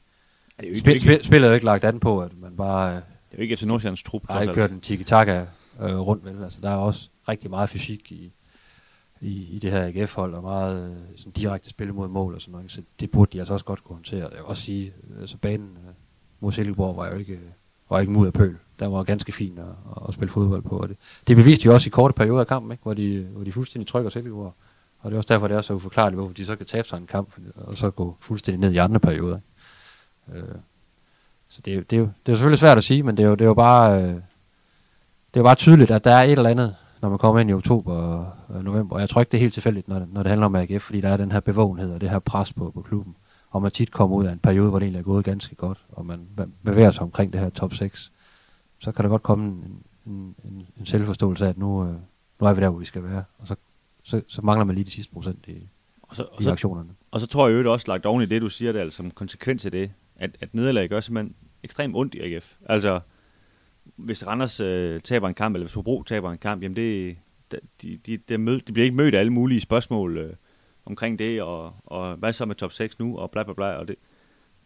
er det jo ikke, spil, spil, spillet er jo ikke lagt an på, at man bare... Det er jo ikke efter Nordsjællands trup. Ikke kørt en tiki-taka øh, rundt, vel? Altså, der er også rigtig meget fysik i, i, i det her AGF-hold, og meget øh, sådan direkte spil mod mål og sådan noget. Så det burde de altså også godt kunne håndtere. Jeg vil også sige, altså banen øh, mod Silkeborg var jo ikke, øh, var ikke mod af pøl. Der var ganske fint at, at spille fodbold på. Og det, det beviste de også i korte perioder af kampen, ikke? Hvor, de, hvor de fuldstændig trykker Silkeborg. Og det er også derfor, det er så uforklarligt, hvorfor de så kan tabe sig en kamp, og så gå fuldstændig ned i andre perioder. Ikke? Øh, så det, det, er jo, det er jo selvfølgelig svært at sige, men det er jo, det er jo bare... Øh, det er jo bare tydeligt, at der er et eller andet, når man kommer ind i oktober og november. Og jeg tror ikke, det er helt tilfældigt, når det, når det handler om AGF, fordi der er den her bevågenhed og det her pres på, på klubben. Og man tit kommer ud af en periode, hvor det egentlig er gået ganske godt, og man bevæger sig omkring det her top 6. Så kan der godt komme en, en, en, en selvforståelse af, at nu, øh, nu er vi der, hvor vi skal være. Og så, så, så mangler man lige de sidste procent i, og så, og i så, aktionerne. Og så tror jeg jo også lagt oven i det, du siger, det altså som konsekvens af det, at, at nederlag gør simpelthen ekstremt ondt i AGF. Altså, hvis Randers øh, taber en kamp, eller hvis Hobro taber en kamp, jamen det, de, de, de, mød, de bliver ikke mødt af alle mulige spørgsmål øh, omkring det, og, og hvad så med top 6 nu, og bla bla bla, og det,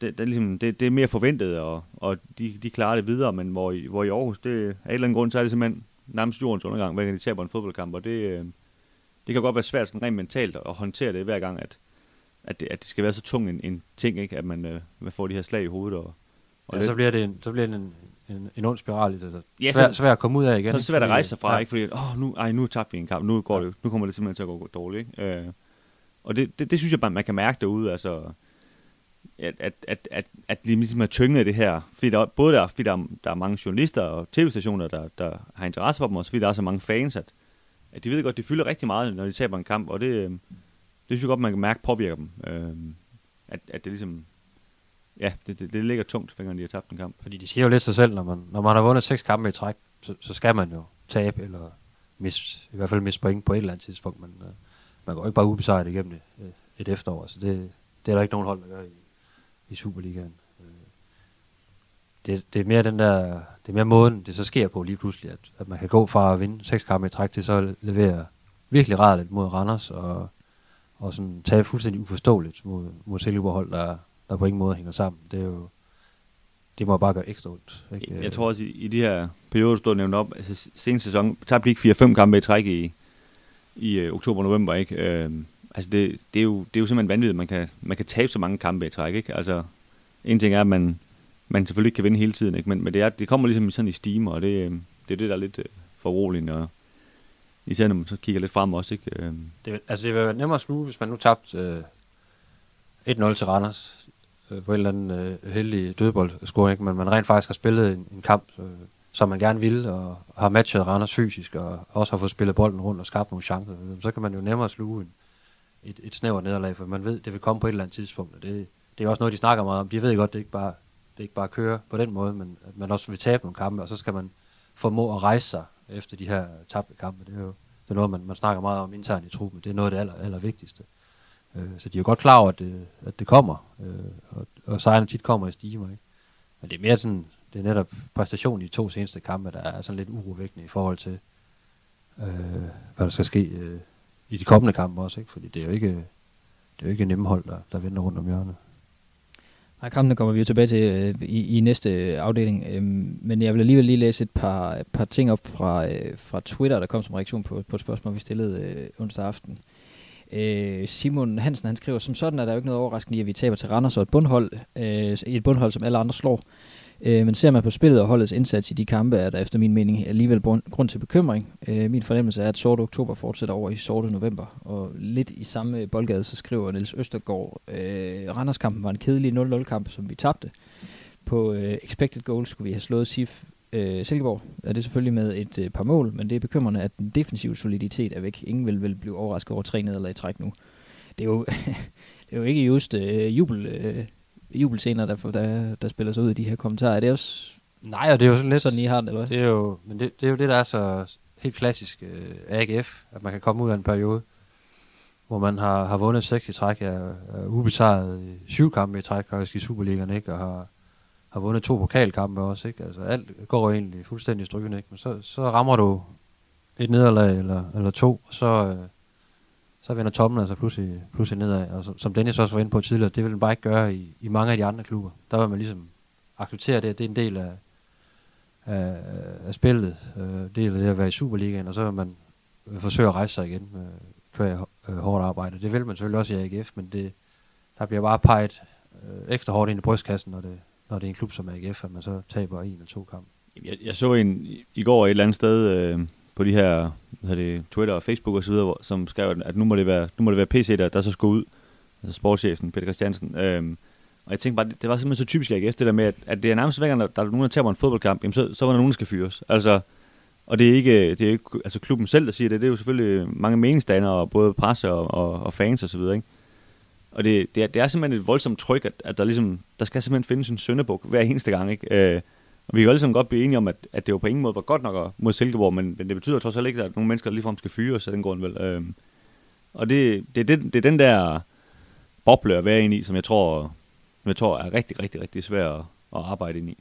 det, det, ligesom, det, det er mere forventet, og, og de, de klarer det videre, men hvor i, hvor i Aarhus, det, af en eller anden grund, så er det simpelthen nærmest jordens undergang, hver gang de taber en fodboldkamp, og det, øh, det kan godt være svært sådan rent mentalt at håndtere det hver gang, at, at, det, at det skal være så tung en, en ting, ikke? at man, øh, man får de her slag i hovedet, og, og ja, så bliver det så bliver det en, en, en ond spiral. Det er ja, svært, svært at komme ud af igen. Så er det svært at rejse sig fra, ja. ikke? fordi åh, nu, ej, nu tabte vi en kamp, nu, går det, nu kommer det simpelthen til at gå dårligt. Ikke? Øh, og det, det, det, synes jeg bare, man kan mærke derude, altså, at, at, at, at, at de ligesom er tynget af det her. Fordi der, både der, fordi der, der er mange journalister og tv-stationer, der, der har interesse for dem, og fordi der er så mange fans, at, at de ved godt, de fylder rigtig meget, når de taber en kamp, og det, øh, det synes jeg godt, man kan mærke påvirker dem. Øh, at, at det ligesom ja, det, det, det ligger tungt, hver gang de har tabt en kamp. Fordi de siger jo lidt sig selv, når man, når man har vundet seks kampe i træk, så, så skal man jo tabe, eller mis, i hvert fald miste point på et eller andet tidspunkt. Men uh, man går ikke bare ubesejret igennem et, øh, et efterår. så det, det er der ikke nogen hold, der gør i, i Superligaen. Øh, det, det, er mere den der, det er mere måden, det så sker på lige pludselig, at, at man kan gå fra at vinde seks kampe i træk til så at levere virkelig rart mod Randers, og, og sådan tage fuldstændig uforståeligt mod, mod Silkeborg hold, der, der på ingen måde hænger sammen. Det er jo, det må bare gøre ekstra ondt. Ikke? Jeg tror også, i, i de her perioder, du stod nævnt op, altså seneste sæson, tabte de ikke 4-5 kampe i træk i, i uh, oktober november, ikke? Uh, altså det, det, er jo, det er jo simpelthen vanvittigt, man kan, man kan tabe så mange kampe i træk, ikke? Altså, en ting er, at man, man selvfølgelig ikke kan vinde hele tiden, ikke? Men, men det, er, det kommer ligesom sådan i stimer, og det, øh, det er det, der er lidt uh, foruroligende, og især når man så kigger lidt frem også, ikke? Uh, det, altså, det vil være nemmere at sluge, hvis man nu tabte uh, 1-0 til Randers, uh, på en eller anden øh, heldig dødboldscoring, men man rent faktisk har spillet en, en kamp, øh, som man gerne vil, og har matchet Randers fysisk, og også har fået spillet bolden rundt og skabt nogle chancer, så kan man jo nemmere sluge en, et, et snævert nederlag, for man ved, det vil komme på et eller andet tidspunkt, og det, det er også noget, de snakker meget om. De ved godt, det ikke bare det ikke bare kører på den måde, men at man også vil tabe nogle kampe, og så skal man formå at rejse sig efter de her tabte kampe. Det er jo det er noget, man, man snakker meget om internt i truppen. Det er noget af det aller, aller vigtigste. Øh, så de er jo godt klar over, at det, at det kommer, øh, og, og sejrene tit kommer i stimer. Ikke? Men det er mere sådan, det er netop præstationen i de to seneste kampe, der er sådan lidt urovækkende i forhold til, øh, hvad der skal ske øh, i de kommende kampe også, ikke? fordi det er jo ikke, det er jo ikke nemme hold, der, der vender rundt om hjørnet. Nej, kampene kommer vi jo tilbage til øh, i, i næste øh, afdeling, øh, men jeg vil alligevel lige læse et par, par ting op fra, øh, fra Twitter, der kom som reaktion på, på et spørgsmål, vi stillede øh, onsdag aften. Øh, Øh, Simon Hansen han skriver, som sådan er der jo ikke noget overraskende i, at vi taber til Randers og et bundhold, øh, et bundhold, som alle andre slår. Øh, men ser man på spillet og holdets indsats i de kampe, er der efter min mening alligevel grund til bekymring. Øh, min fornemmelse er, at sorte oktober fortsætter over i sorte november. Og lidt i samme boldgade, så skriver Niels Østergaard, øh, Randerskampen var en kedelig 0-0-kamp, som vi tabte. På øh, expected goals skulle vi have slået SIF øh, Silkeborg. Er det selvfølgelig med et øh, par mål, men det er bekymrende, at den defensive soliditet er væk. Ingen vil, vil blive overrasket over tre nederlag i træk nu. Det er jo, det er jo ikke just øh, jubel... Øh, jubelscener, der, der, der spiller sig ud i de her kommentarer. Er det også Nej, og det er jo sådan lidt... Sådan I har det, eller hvad? Det er jo, men det, det er jo det, der er så helt klassisk øh, AGF, at man kan komme ud af en periode, hvor man har, har vundet 6 i træk, er, er ubesejret i syv kampe i træk, faktisk i Superligaen, ikke? Og har, har vundet to pokalkampe også, ikke? Altså alt går egentlig fuldstændig strygen, ikke? Men så, så rammer du et nederlag eller, eller to, og så, øh, så vender tommen altså pludselig, pludselig nedad. Og som, som Dennis også var inde på tidligere, det vil man bare ikke gøre i, i mange af de andre klubber. Der vil man ligesom acceptere det, at det er en del af, af, af spillet, øh, del af det at være i Superligaen, og så vil man øh, forsøge at rejse sig igen øh, med kvæg øh, hårdt arbejde. Det vil man selvfølgelig også i AGF, men det, der bliver bare peget øh, ekstra hårdt ind i brystkassen, når det, når det er en klub som AGF, at man så taber en eller to kampe. Jeg, jeg så en i går et eller andet sted, øh, på de her hvad det, Twitter og Facebook osv., som skrev, at nu må det være, nu må det være PC, der, der så skal ud, altså sportschefen Peter Christiansen. Øh, og jeg tænkte bare, det, det var simpelthen så typisk AGF, det der med, at, at det er nærmest hver gang, der, der er nogen, der taber en fodboldkamp, jamen så, så var der nogen, der skal fyres. Altså, og det er ikke, det er ikke altså klubben selv, der siger det, det er jo selvfølgelig mange meningsdannere, både presse og, og, og fans osv., og ikke? Og det, det, er, det er simpelthen et voldsomt tryk, at, at der ligesom, der skal simpelthen findes en søndebuk hver eneste gang, ikke? Øh, og vi kan jo alle sammen godt blive enige om, at, at det jo på ingen måde var godt nok mod Silkeborg, men, men det betyder trods alt ikke, at nogle mennesker ligefrem skal fyre sig den grund vel. Øh, og det, det, det, det er den der boble at være ind i, som jeg tror, som jeg tror er rigtig, rigtig, rigtig svær at, at arbejde ind i.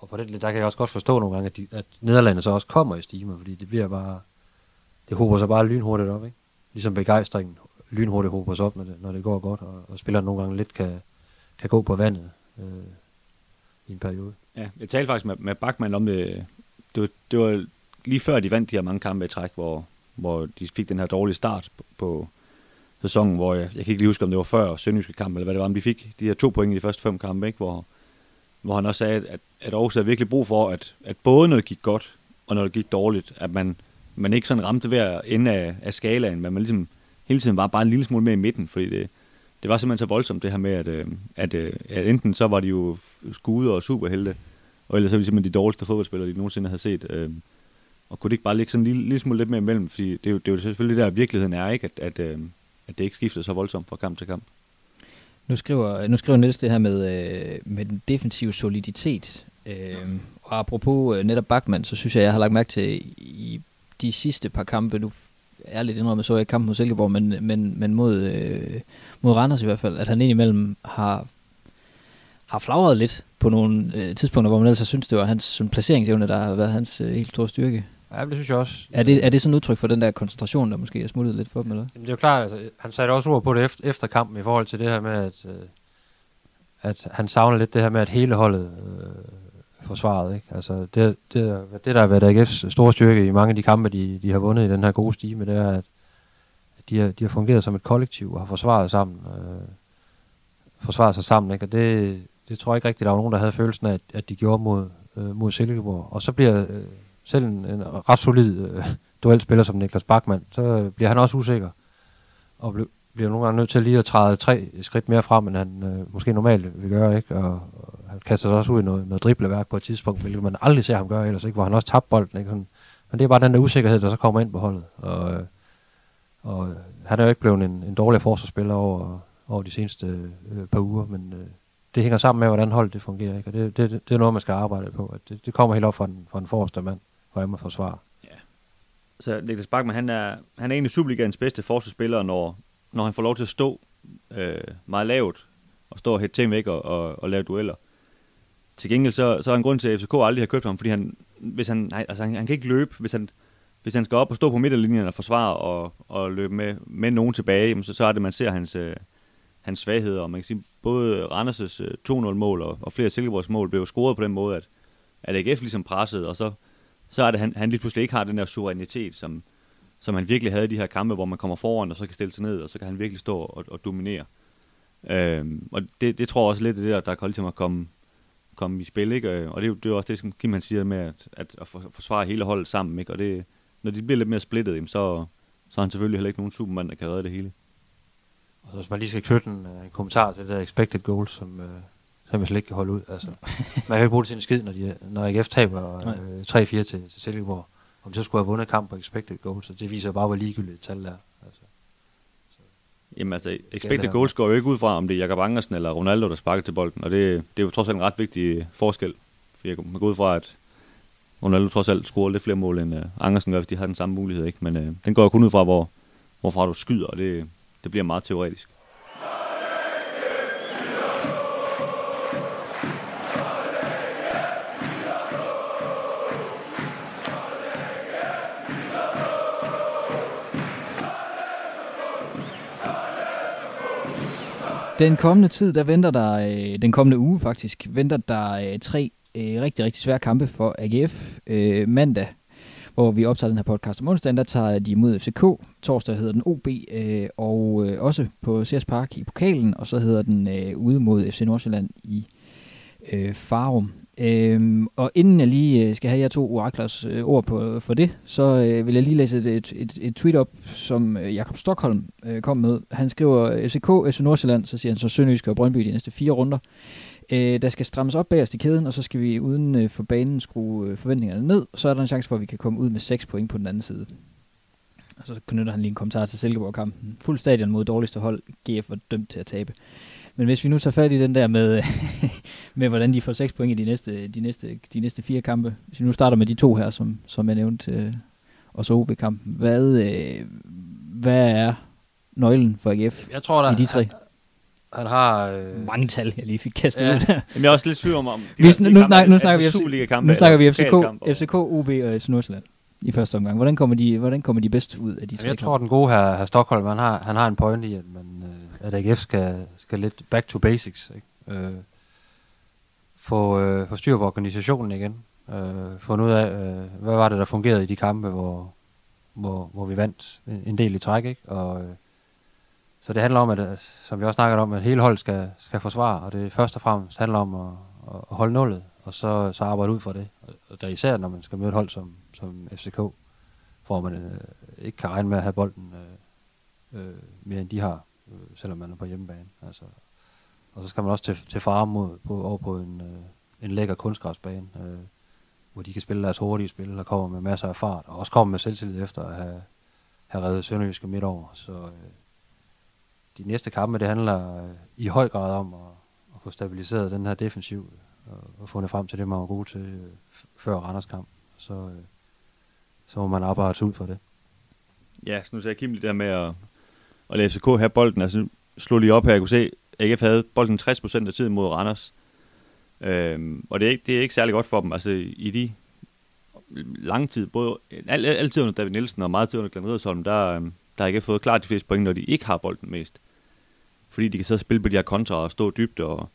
Og på det, der kan jeg også godt forstå nogle gange, at, de, at Nederlandene så også kommer i stimer, fordi det bliver bare, det håber sig bare lynhurtigt op, ikke? Ligesom begejstringen lynhurtigt håber os op, når det, når det går godt, og, og spilleren nogle gange lidt kan, kan gå på vandet øh, i en periode. Ja, jeg talte faktisk med, med Bachmann om det. Det var, det var lige før de vandt de her mange kampe i træk, hvor, hvor de fik den her dårlige start på, på sæsonen, hvor jeg, jeg kan ikke lige huske, om det var før Sønderjyske kamp, eller hvad det var, men de fik de her to point i de første fem kampe, ikke? Hvor, hvor han også sagde, at, at Aarhus er virkelig brug for, at, at både når det gik godt, og når det gik dårligt, at man, man ikke sådan ramte hver ende af, af skalaen, men man ligesom hele tiden var bare en lille smule mere i midten, fordi det, det var simpelthen så voldsomt det her med, at, øh, at, øh, at enten så var de jo skude og superhelte, og ellers så var de simpelthen de dårligste fodboldspillere, de nogensinde havde set. Øh, og kunne det ikke bare ligge sådan en lille, lille smule lidt mere imellem, fordi det er jo, det er jo selvfølgelig det der virkeligheden er, ikke? At, at, øh, at det ikke skifter så voldsomt fra kamp til kamp. Nu skriver, nu skriver Niels det her med, øh, med den defensive soliditet. Øh, og apropos øh, netop Bachmann, så synes jeg, jeg har lagt mærke til i de sidste par kampe, nu lidt indrømmet, så jeg kampen mod Silkeborg, men, men, men mod, øh, mod Randers i hvert fald, at han indimellem har, har flagret lidt på nogle øh, tidspunkter, hvor man ellers har synes, det var hans sådan, placeringsevne, der har været hans øh, helt store styrke. Ja, det synes jeg også. Er det, er det sådan et udtryk for den der koncentration, der måske er smuttet lidt for dem, eller? Jamen, det er jo klart, altså, han sagde også ord på det efter, efter kampen i forhold til det her med, at, øh, at han savner lidt det her med, at hele holdet øh, forsvaret. Ikke? Altså, det, det, det, der har været AGF's store styrke i mange af de kampe, de, de har vundet i den her gode stime, det er, at de har, de har fungeret som et kollektiv og har forsvaret sammen. Øh, forsvaret sig sammen. Ikke? Og det, det tror jeg ikke rigtigt, der var nogen, der havde følelsen af, at, at de gjorde mod, øh, mod Silkeborg. Og så bliver øh, selv en, en ret solid øh, duelspiller som Niklas Bachmann, så bliver han også usikker. Og ble, bliver nogle gange nødt til lige at træde tre skridt mere frem, end han øh, måske normalt vil gøre. Ikke? Og han kaster sig også ud i noget, noget dribleværk på et tidspunkt, hvilket man aldrig ser ham gøre ellers, ikke? hvor han også tabte bolden. Ikke? Sådan, men det er bare den der usikkerhed, der så kommer ind på holdet. Og, øh, og øh, han er jo ikke blevet en, en dårlig forsvarsspiller over, over de seneste øh, par uger, men øh, det hænger sammen med, hvordan holdet det fungerer. Ikke? Og det, det, det er noget, man skal arbejde på. At det, det kommer helt op fra en, fra en forreste mand, hvor jeg må. Ja. Så Niklas Bachmann, han er, han er egentlig Superligaens bedste forsvarsspiller, når, når han får lov til at stå øh, meget lavt, og stå og hætte ting væk og, og, og lave dueller. Til gengæld så, så er en grund til, at FCK aldrig har købt ham, fordi han, hvis han, altså han, han kan ikke løbe, hvis han, hvis han skal op og stå på midterlinjen og forsvare og, og løbe med, med nogen tilbage, så, så er det, man ser hans, øh, hans svagheder. Og man kan sige, både Randers' øh, 2-0-mål og, og flere Silkeborgs mål blev scoret på den måde, at, at AGF ligesom pressede, og så, så er det, han, han lige pludselig ikke har den der suverænitet, som, som han virkelig havde i de her kampe, hvor man kommer foran, og så kan stille sig ned, og så kan han virkelig stå og, og dominere. Øhm, og det, det tror jeg også lidt, det der, der kan ligesom at komme, komme i spil, ikke? Og det er jo, det er også det, som Kim han siger med at, at, at forsvare hele holdet sammen, ikke? Og det, når de bliver lidt mere splittet, så, så er han selvfølgelig heller ikke nogen supermand, der kan redde det hele. Og så hvis man lige skal knytte en, øh, en kommentar til det der expected goals, som, øh, som jeg slet ikke kan holde ud. Altså, man kan ikke bruge det til en skid, når, de, når AGF taber øh, 3-4 til, til Silkeborg. Om så skulle have vundet kamp på expected goals, så det viser bare, hvor ligegyldigt et tal er. Jamen altså, expected goals går jo ikke ud fra, om det er Jakob Angersen eller Ronaldo, der sparker til bolden. Og det, det er jo trods alt en ret vigtig forskel. For jeg kan gå ud fra, at Ronaldo trods alt scorer lidt flere mål, end uh, Angersen gør, hvis de har den samme mulighed. Ikke? Men uh, den går jo kun ud fra, hvor, hvorfra du skyder, og det, det bliver meget teoretisk. Den kommende tid, der venter der, øh, den kommende uge faktisk, venter der øh, tre øh, rigtig, rigtig svære kampe for AGF. Øh, mandag, hvor vi optager den her podcast om onsdagen, der tager de imod FCK. Torsdag hedder den OB, øh, og øh, også på CS Park i pokalen, og så hedder den øh, ude mod FC Nordsjælland i øh, Farum. Øhm, og inden jeg lige øh, skal have jer to oraklers øh, ord på, for det, så øh, vil jeg lige læse et, et, et, et tweet op, som øh, Jakob Stockholm øh, kom med. Han skriver, FCK, FC Nordsjælland, så siger han så Sønderjysk og Brøndby de næste fire runder. Øh, der skal strammes op bagerst i kæden, og så skal vi uden øh, for banen skrue øh, forventningerne ned. Så er der en chance for, at vi kan komme ud med 6 point på den anden side. Og så knytter han lige en kommentar til Silkeborg-kampen. Fuld stadion mod dårligste hold. GF var dømt til at tabe. Men hvis vi nu tager fat i den der med, med hvordan de får 6 point i de næste, de, næste, de næste fire kampe. Hvis vi nu starter med de to her, som, som jeg nævnte, øh, og så OB-kampen. Hvad, øh, hvad er nøglen for AGF jeg tror, der, i de tre? Han, har... Øh... Mange tal, jeg lige fik kastet Ja. ud der. Jamen, jeg er også lidt tvivl om, om Vi, nu, nu, snakker, nu snakker vi, FC, Superliga-kampe nu snakker vi FCK, FCK, OB og Nordsjælland i første omgang. Hvordan kommer de, hvordan kommer de bedst ud af de tre Jamen, jeg tror, den gode her, her Stockholm, han har, han har en point i, at, man, at AGF skal, skal lidt back to basics. Ikke? Øh, få, øh, få styr på organisationen igen. Øh, få ud af, øh, hvad var det, der fungerede i de kampe, hvor, hvor, hvor vi vandt en en del i træk. Ikke? Og, øh, så det handler om, at, øh, som vi også snakkede om, at hele holdet skal, skal forsvare, og det først og fremmest handler om at, at holde nullet, og så, så arbejde ud fra det. Og, og der især, når man skal møde et hold som, som FCK, hvor man øh, ikke kan regne med at have bolden øh, øh, mere end de har, øh, selvom man er på hjemmebane. Altså, og så skal man også til, til fare mod, på, over på en, øh, en lækker kunstgræsbane, øh, hvor de kan spille deres hurtige spil, og kommer med masser af fart, og også kommer med selvtillid efter at have, have reddet Sønderjyske midt over. Så øh, de næste kampe, det handler øh, i høj grad om at, at få stabiliseret den her defensiv, og, og fundet frem til det, man var god til øh, før Randers kamp. Så, øh, så må man arbejde ud for det. Ja, så nu sagde Kim lige der med at, og lade FCK have bolden. Altså, slog lige op her, jeg kunne se, at AGF havde bolden 60% af tiden mod Randers. Øhm, og det er, ikke, det er ikke særlig godt for dem. Altså, i de lang tid, både al, altid under David Nielsen og meget tid under Glenn Riddersholm, der, øhm, der har ikke fået klart de fleste point, når de ikke har bolden mest. Fordi de kan så spille på de her kontra og stå dybt, og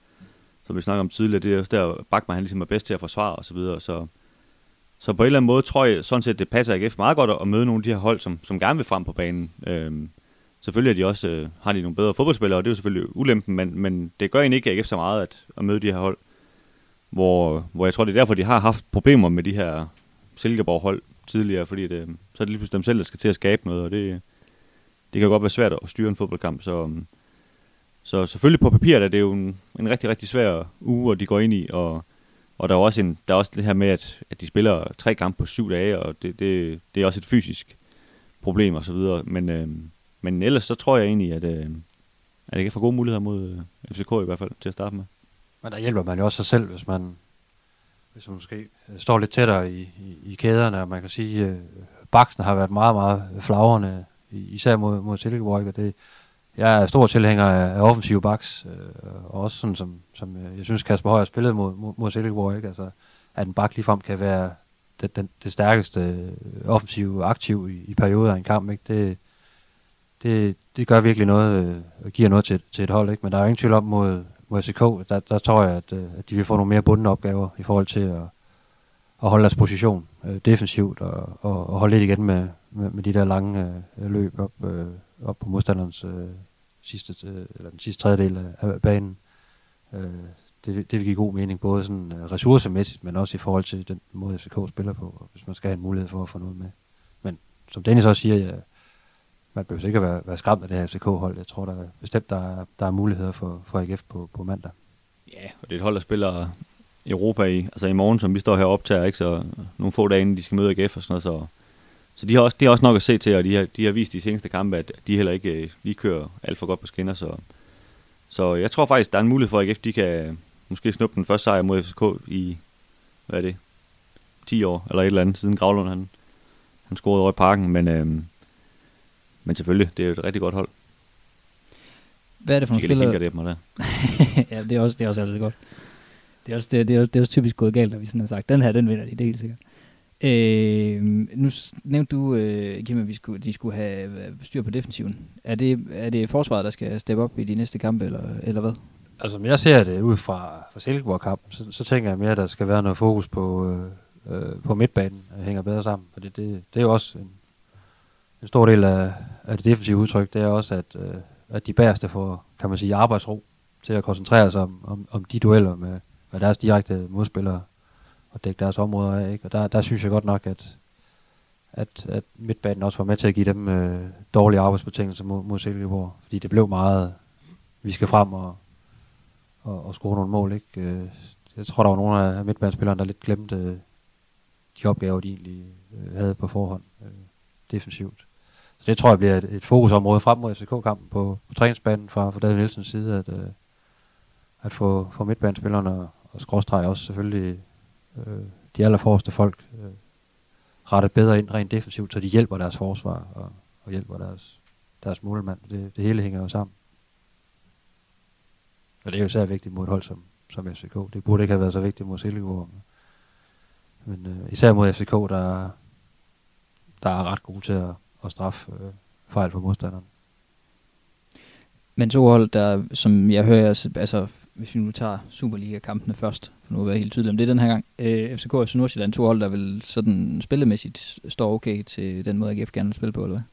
som vi snakker om tidligere, det er også der, Bachmann han ligesom er bedst til at forsvare og så videre. Så, så på en eller anden måde tror jeg sådan set, det passer AGF meget godt at møde nogle af de her hold, som, som gerne vil frem på banen. Øhm, selvfølgelig er de også, øh, har de nogle bedre fodboldspillere, og det er jo selvfølgelig ulempen, men, men det gør egentlig ikke AGF så meget at, at møde de her hold, hvor, hvor jeg tror, det er derfor, de har haft problemer med de her Silkeborg-hold tidligere, fordi det, så er det lige pludselig dem selv, der skal til at skabe noget, og det, det kan godt være svært at styre en fodboldkamp, så, så selvfølgelig på papiret er det jo en, en rigtig, rigtig svær uge, og de går ind i, og, og der er også, en, der er også det her med, at, at de spiller tre kampe på syv dage, og det, det, det er også et fysisk problem og så videre, men, øh, men ellers så tror jeg egentlig, at, øh, at det kan få gode muligheder mod øh, FCK i hvert fald til at starte med. Men der hjælper man jo også sig selv, hvis man, hvis man måske øh, står lidt tættere i, i, i kæderne, og man kan sige, øh, baksen har været meget, meget flagrende, især mod, mod Silkeborg, og det, jeg er stor tilhænger af, af offensive baks, øh, og også sådan som, som øh, jeg synes Kasper Højer spillede spillet mod, mod, mod Silkeborg, ikke? Altså, at en bak ligefrem kan være det, den, det stærkeste øh, offensive aktiv i, i perioder af en kamp, ikke? Det, det, det gør virkelig noget, øh, giver noget til, til et hold, ikke? Men der er ingen tvivl om mod, mod SK, der, der tror jeg, at, øh, at de vil få nogle mere bundne opgaver i forhold til at, at holde deres position øh, defensivt og, og, og holde lidt igen med, med, med de der lange øh, løb op, øh, op på modstanderens øh, sidste, øh, eller den sidste tredjedel af, af banen. Øh, det, det vil give god mening, både sådan øh, ressourcemæssigt, men også i forhold til den måde, FCK spiller på, hvis man skal have en mulighed for at få noget med. Men som Dennis også siger, ja, man behøver ikke være, være skræmt af det her FCK-hold. Jeg tror der bestemt, der er, der er muligheder for, for AGF på, på mandag. Ja, og det er et hold, der spiller Europa i, altså i morgen, som vi står her og optager, ikke? så nogle få dage inden de skal møde AGF og sådan noget, så, så de har, også, de har også nok at se til, og de har, de har vist i de seneste kampe, at de heller ikke øh, lige kører alt for godt på skinner, så, så jeg tror faktisk, der er en mulighed for, at AGF de kan måske snuppe den første sejr mod FCK i, hvad er det, 10 år, eller et eller andet, siden Gravlund han, han scorede over i parken, men, øhm, men selvfølgelig, det er jo et rigtig godt hold. Hvad er det for nogle spillere? Det mig der. ja, det er også, det er også altid godt. Det er også, det, det, er, det er også typisk gået galt, når vi sådan har sagt, den her, den vinder de, det er helt sikkert. Øh, nu nævnte du, øh, Kim, at vi skulle, de skulle have styr på defensiven. Er det, er det forsvaret, der skal steppe op i de næste kampe, eller, eller hvad? Altså, som jeg ser det ud fra, fra Silkeborg-kampen, så, så tænker jeg mere, at der skal være noget fokus på, øh, øh på midtbanen, der hænger bedre sammen. For det, det, det er jo også en, en stor del af, af det defensive udtryk, det er også, at, øh, at de bagerste får, kan man sige, arbejdsro til at koncentrere sig om, om, om de dueller med, med deres direkte modspillere og dække deres områder af. Ikke? Og der, der synes jeg godt nok, at, at, at midtbanen også var med til at give dem øh, dårlige arbejdsbetingelser mod, mod Silkeborg. Fordi det blev meget, vi skal frem og, og, og score nogle mål. Ikke? Øh, jeg tror, der var nogle af midtbanespillerne, der lidt glemte øh, de opgaver, de egentlig øh, havde på forhånd øh, defensivt. Så det tror jeg bliver et, et fokusområde frem mod FCK-kampen på, på træningsbanen fra, fra David Nielsens side, at, øh, at få, få midtbanespillerne og, og skråstrege også selvfølgelig øh, de allerforreste folk øh, rettet bedre ind rent defensivt, så de hjælper deres forsvar og, og hjælper deres, deres målmand. Det, det hele hænger jo sammen. Og det er jo især vigtigt mod et hold som, som FCK. Det burde ikke have været så vigtigt mod Silkeborg. Men øh, især mod FCK, der, der er ret gode til at, at straffe øh, fejl for modstanderen. Men to hold, der, som jeg hører, altså hvis vi nu tager Superliga-kampene først, for nu at være helt tydelig om det den her gang. Øh, FCK og Nordsjælland, to hold, der vil sådan spillemæssigt står okay til den måde, AGF gerne vil spille på, eller hvad?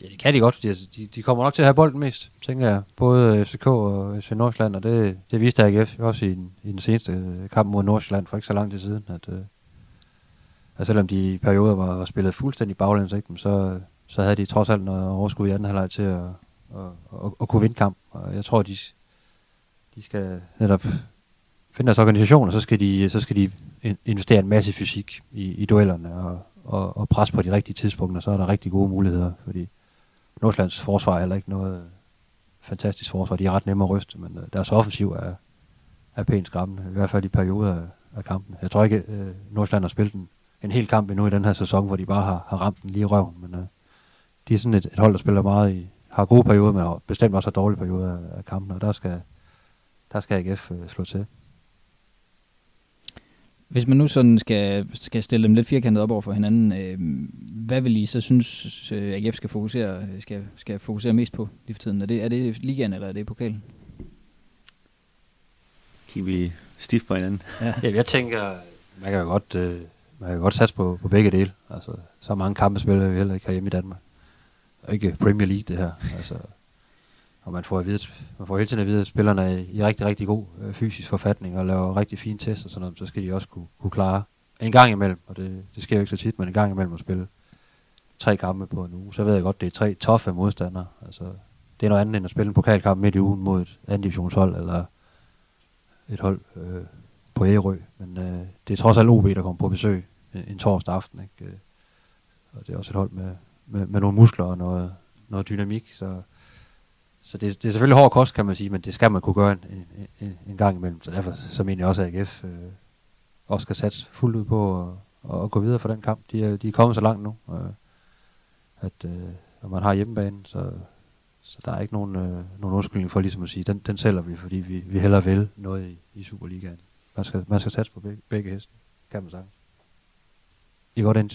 Ja, det kan de godt. De, de, de kommer nok til at have bolden mest, tænker jeg. Både FCK og FC Nordsjælland, og det, det viste AGF også i, i den seneste kamp mod Nordsjælland for ikke så lang tid siden, at, og selvom de i perioder var, var spillet fuldstændig baglæns, ikke, så, så havde de trods alt noget overskud i anden halvleg til at, at, at, at, at kunne vinde kamp. Og jeg tror, de, de skal netop finde deres organisation, og så skal de, så skal de investere en masse fysik i, i duellerne og, og, og presse på de rigtige tidspunkter, så er der rigtig gode muligheder, fordi Nordslands forsvar er heller ikke noget, fantastisk forsvar. De er ret nemme at ryste, men øh, deres offensiv er, er pænt skræmmende. I hvert fald i perioder af, kampen. Jeg tror ikke, øh, Nordsjælland har spillet den en hel kamp endnu i den her sæson, hvor de bare har, har ramt den lige i røven. Men øh, de er sådan et, et hold, der spiller meget i, har gode perioder, men har bestemt også har dårlige perioder af, af kampen, og der skal, der skal AGF øh, slå til. Hvis man nu sådan skal, skal stille dem lidt firkantet op over for hinanden, øh, hvad vil I så synes, øh, AGF skal fokusere, skal, skal fokusere mest på lige for tiden? Er det, er det ligaen, eller er det pokalen? Kigger vi stift på hinanden? Ja. ja jeg tænker, man kan jo godt, øh, man kan godt satse på, på begge dele. Altså, så mange kampe spiller vi heller ikke hjemme i Danmark. Og ikke Premier League, det her. Altså, og man får, at vide, man får hele tiden at vide, at spillerne er i rigtig, rigtig god øh, fysisk forfatning og laver rigtig fine tests og sådan noget, så skal de også kunne, kunne klare en gang imellem, og det, det sker jo ikke så tit, men en gang imellem at spille tre kampe på en uge, så ved jeg godt, det er tre toffe modstandere. Altså, det er noget andet end at spille en pokalkamp midt i ugen mod et anden divisionshold, eller et hold øh, på Ærø. Men øh, det er trods alt OB, der kommer på besøg en, en torsdag aften. Ikke? Øh, og det er også et hold med, med, med nogle muskler og noget, noget dynamik, så så det, det er selvfølgelig hård kost, kan man sige, men det skal man kunne gøre en, en, en gang imellem. Så derfor så mener jeg også, at AGF øh, også skal satse fuldt ud på at, at gå videre for den kamp. De er, de er kommet så langt nu, øh, at øh, når man har hjemmebane, så, så der er ikke nogen, øh, nogen undskyldning for ligesom at sige, den, den sælger vi, fordi vi, vi hellere vil noget i, i Superligaen. Man skal, man skal satse på begge, begge heste, kan man sige. I godt ind.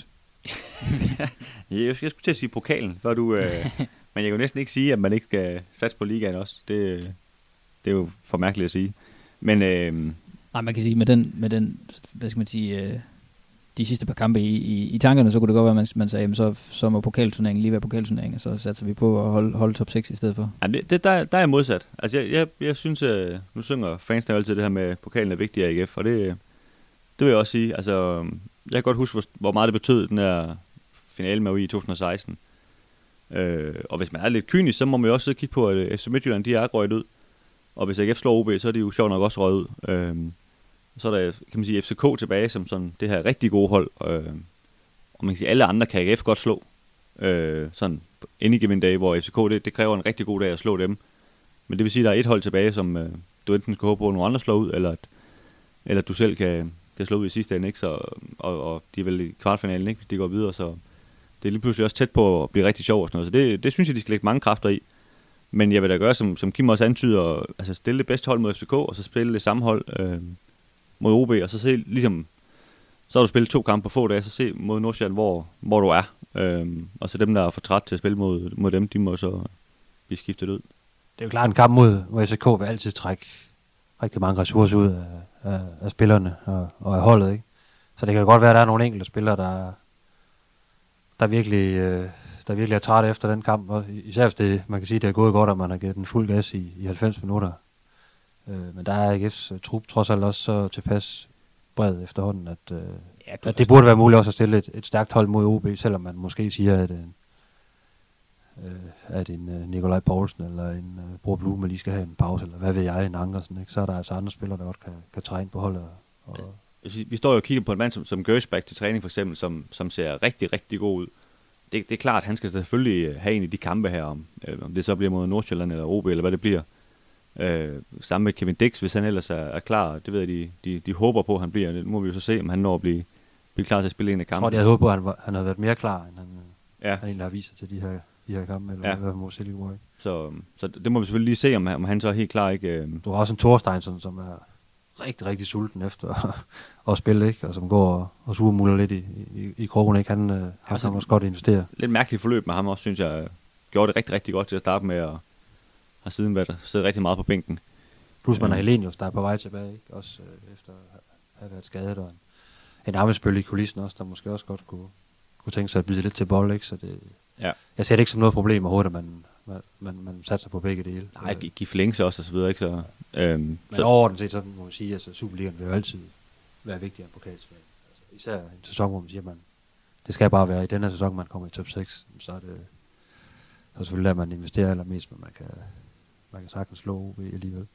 ja, jeg skulle til at sige pokalen, før du... Øh Men jeg kan jo næsten ikke sige, at man ikke skal satse på ligaen også. Det, det er jo for mærkeligt at sige. Men, øh, Nej, man kan sige, med den, med den hvad skal man sige, øh, de sidste par kampe i, i, i tankerne, så kunne det godt være, at man, man sagde, jamen, så, så må pokalturneringen lige være pokalturneringen, og så satser vi på at holde, holde top 6 i stedet for. Ja, det, det, der, der er modsat. Altså, jeg, jeg, jeg synes, at nu synger fansene altid det her med, at pokalen er vigtig af AGF, og det, det vil jeg også sige. Altså, jeg kan godt huske, hvor, hvor meget det betød, den her finale med i 2016. Øh, og hvis man er lidt kynisk, så må man jo også kigge på, at øh, FC Midtjylland, de er røget ud. Og hvis AGF slår OB, så er de jo sjovt nok også røget ud. Øh, så er der, kan man sige, FCK tilbage som sådan det her rigtig gode hold. Øh, og man kan sige, alle andre kan AGF godt slå. Øh, sådan any given day, hvor FCK, det, det kræver en rigtig god dag at slå dem. Men det vil sige, at der er et hold tilbage, som øh, du enten skal håbe på, at nogle andre slår ud, eller at, eller at du selv kan, kan slå ud i sidste ende, ikke? Så, og, og de er vel i kvartfinalen, ikke? hvis de går videre, så, det er lige pludselig også tæt på at blive rigtig sjov og sådan noget. Så det, det synes jeg, de skal lægge mange kræfter i. Men jeg vil da gøre, som, som Kim også antyder, altså stille det bedste hold mod FCK, og så spille det samme hold øh, mod OB, og så se ligesom, så har du spillet to kampe på få dage, så se mod Nordsjælland, hvor, hvor du er. Øhm, og så dem, der er for træt til at spille mod, mod dem, de må så blive skiftet ud. Det er jo klart, en kamp mod, mod SK vil altid trække rigtig mange ressourcer ud af, af, af spillerne og, og af holdet. Ikke? Så det kan godt være, at der er nogle enkelte spillere, der, der virkelig, øh, der virkelig er træt efter den kamp. Og især hvis det, man kan sige, det er gået godt, at man har givet den fuld gas i, i 90 minutter. Øh, men der er AGF's uh, trup trods alt også så tilpas bred efterhånden, at, øh, ja, at det burde være muligt også at stille et, et stærkt hold mod OB, selvom man måske siger, at, øh, øh at en uh, Nikolaj Poulsen eller en uh, Bror Blume lige skal have en pause, eller hvad ved jeg, en Ankersen, ikke? så er der altså andre spillere, der godt kan, kan træne på holdet. Og, vi står jo og kigger på en mand som, som Gersbach til træning for eksempel, som, som ser rigtig, rigtig god ud. Det, det er klart, at han skal selvfølgelig øh, have en i de kampe her, om, øh, om det så bliver mod Nordsjælland eller OB, eller hvad det bliver. Øh, sammen med Kevin Dix, hvis han ellers er, er klar. Det ved jeg, de, de, de håber på, at han bliver. Det må vi jo så se, om han når at blive, blive klar til at spille en af kampe. Jeg tror, de havde håbet på, at han, var, han havde været mere klar, end han, ja. han egentlig har vist sig til de her, de her kampe, eller ja. hvad mod Silkeborg. Så, så det må vi selvfølgelig lige se, om, om han så er helt klar. Ikke? Øh. Du har også en Thorsteinsson, som er rigtig, rigtig sulten efter at, at spille, ikke? og som går og, og surmuler lidt i, i, i krogen. Ikke? Han, øh, han kan også godt investere. Lidt mærkeligt forløb med ham også, synes jeg. Gjorde det rigtig, rigtig godt til at starte med, og har siden været siddet rigtig meget på bænken. Plus man har Helenius, der er på vej tilbage, ikke? også øh, efter at have været skadet, og en, en arbejdsbølle i kulissen også, der måske også godt kunne, kunne tænke sig at byde lidt til bold, ikke? så det, ja. jeg ser det ikke som noget problem overhovedet, at man, man, man, man satser på begge dele. Nej, give, give forlængelse også og så videre, ikke? Så, øhm, Men så. overordnet set, så må man sige, at altså, Superligaen vil jo altid være vigtigere end pokalspil. Altså, især en sæson, hvor man siger, at man, det skal bare være i denne sæson, man kommer i top 6, så er det så selvfølgelig der, man investerer allermest, men man kan, man kan sagtens slå OB alligevel.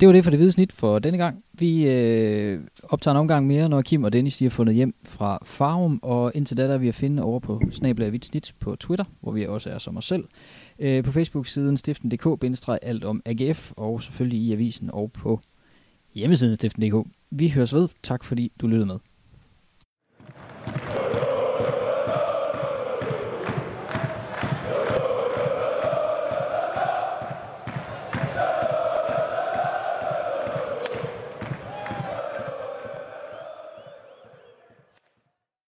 Det var det for det hvide snit for denne gang. Vi øh, optager en omgang mere, når Kim og Dennis de har fundet hjem fra Farum, og indtil da der er vi at finde over på Snabla Hvidt Snit på Twitter, hvor vi også er som os selv. Øh, på Facebook-siden stiften.dk-alt om AGF, og selvfølgelig i avisen og på hjemmesiden stiften.dk. Vi høres ved. Tak fordi du lyttede med.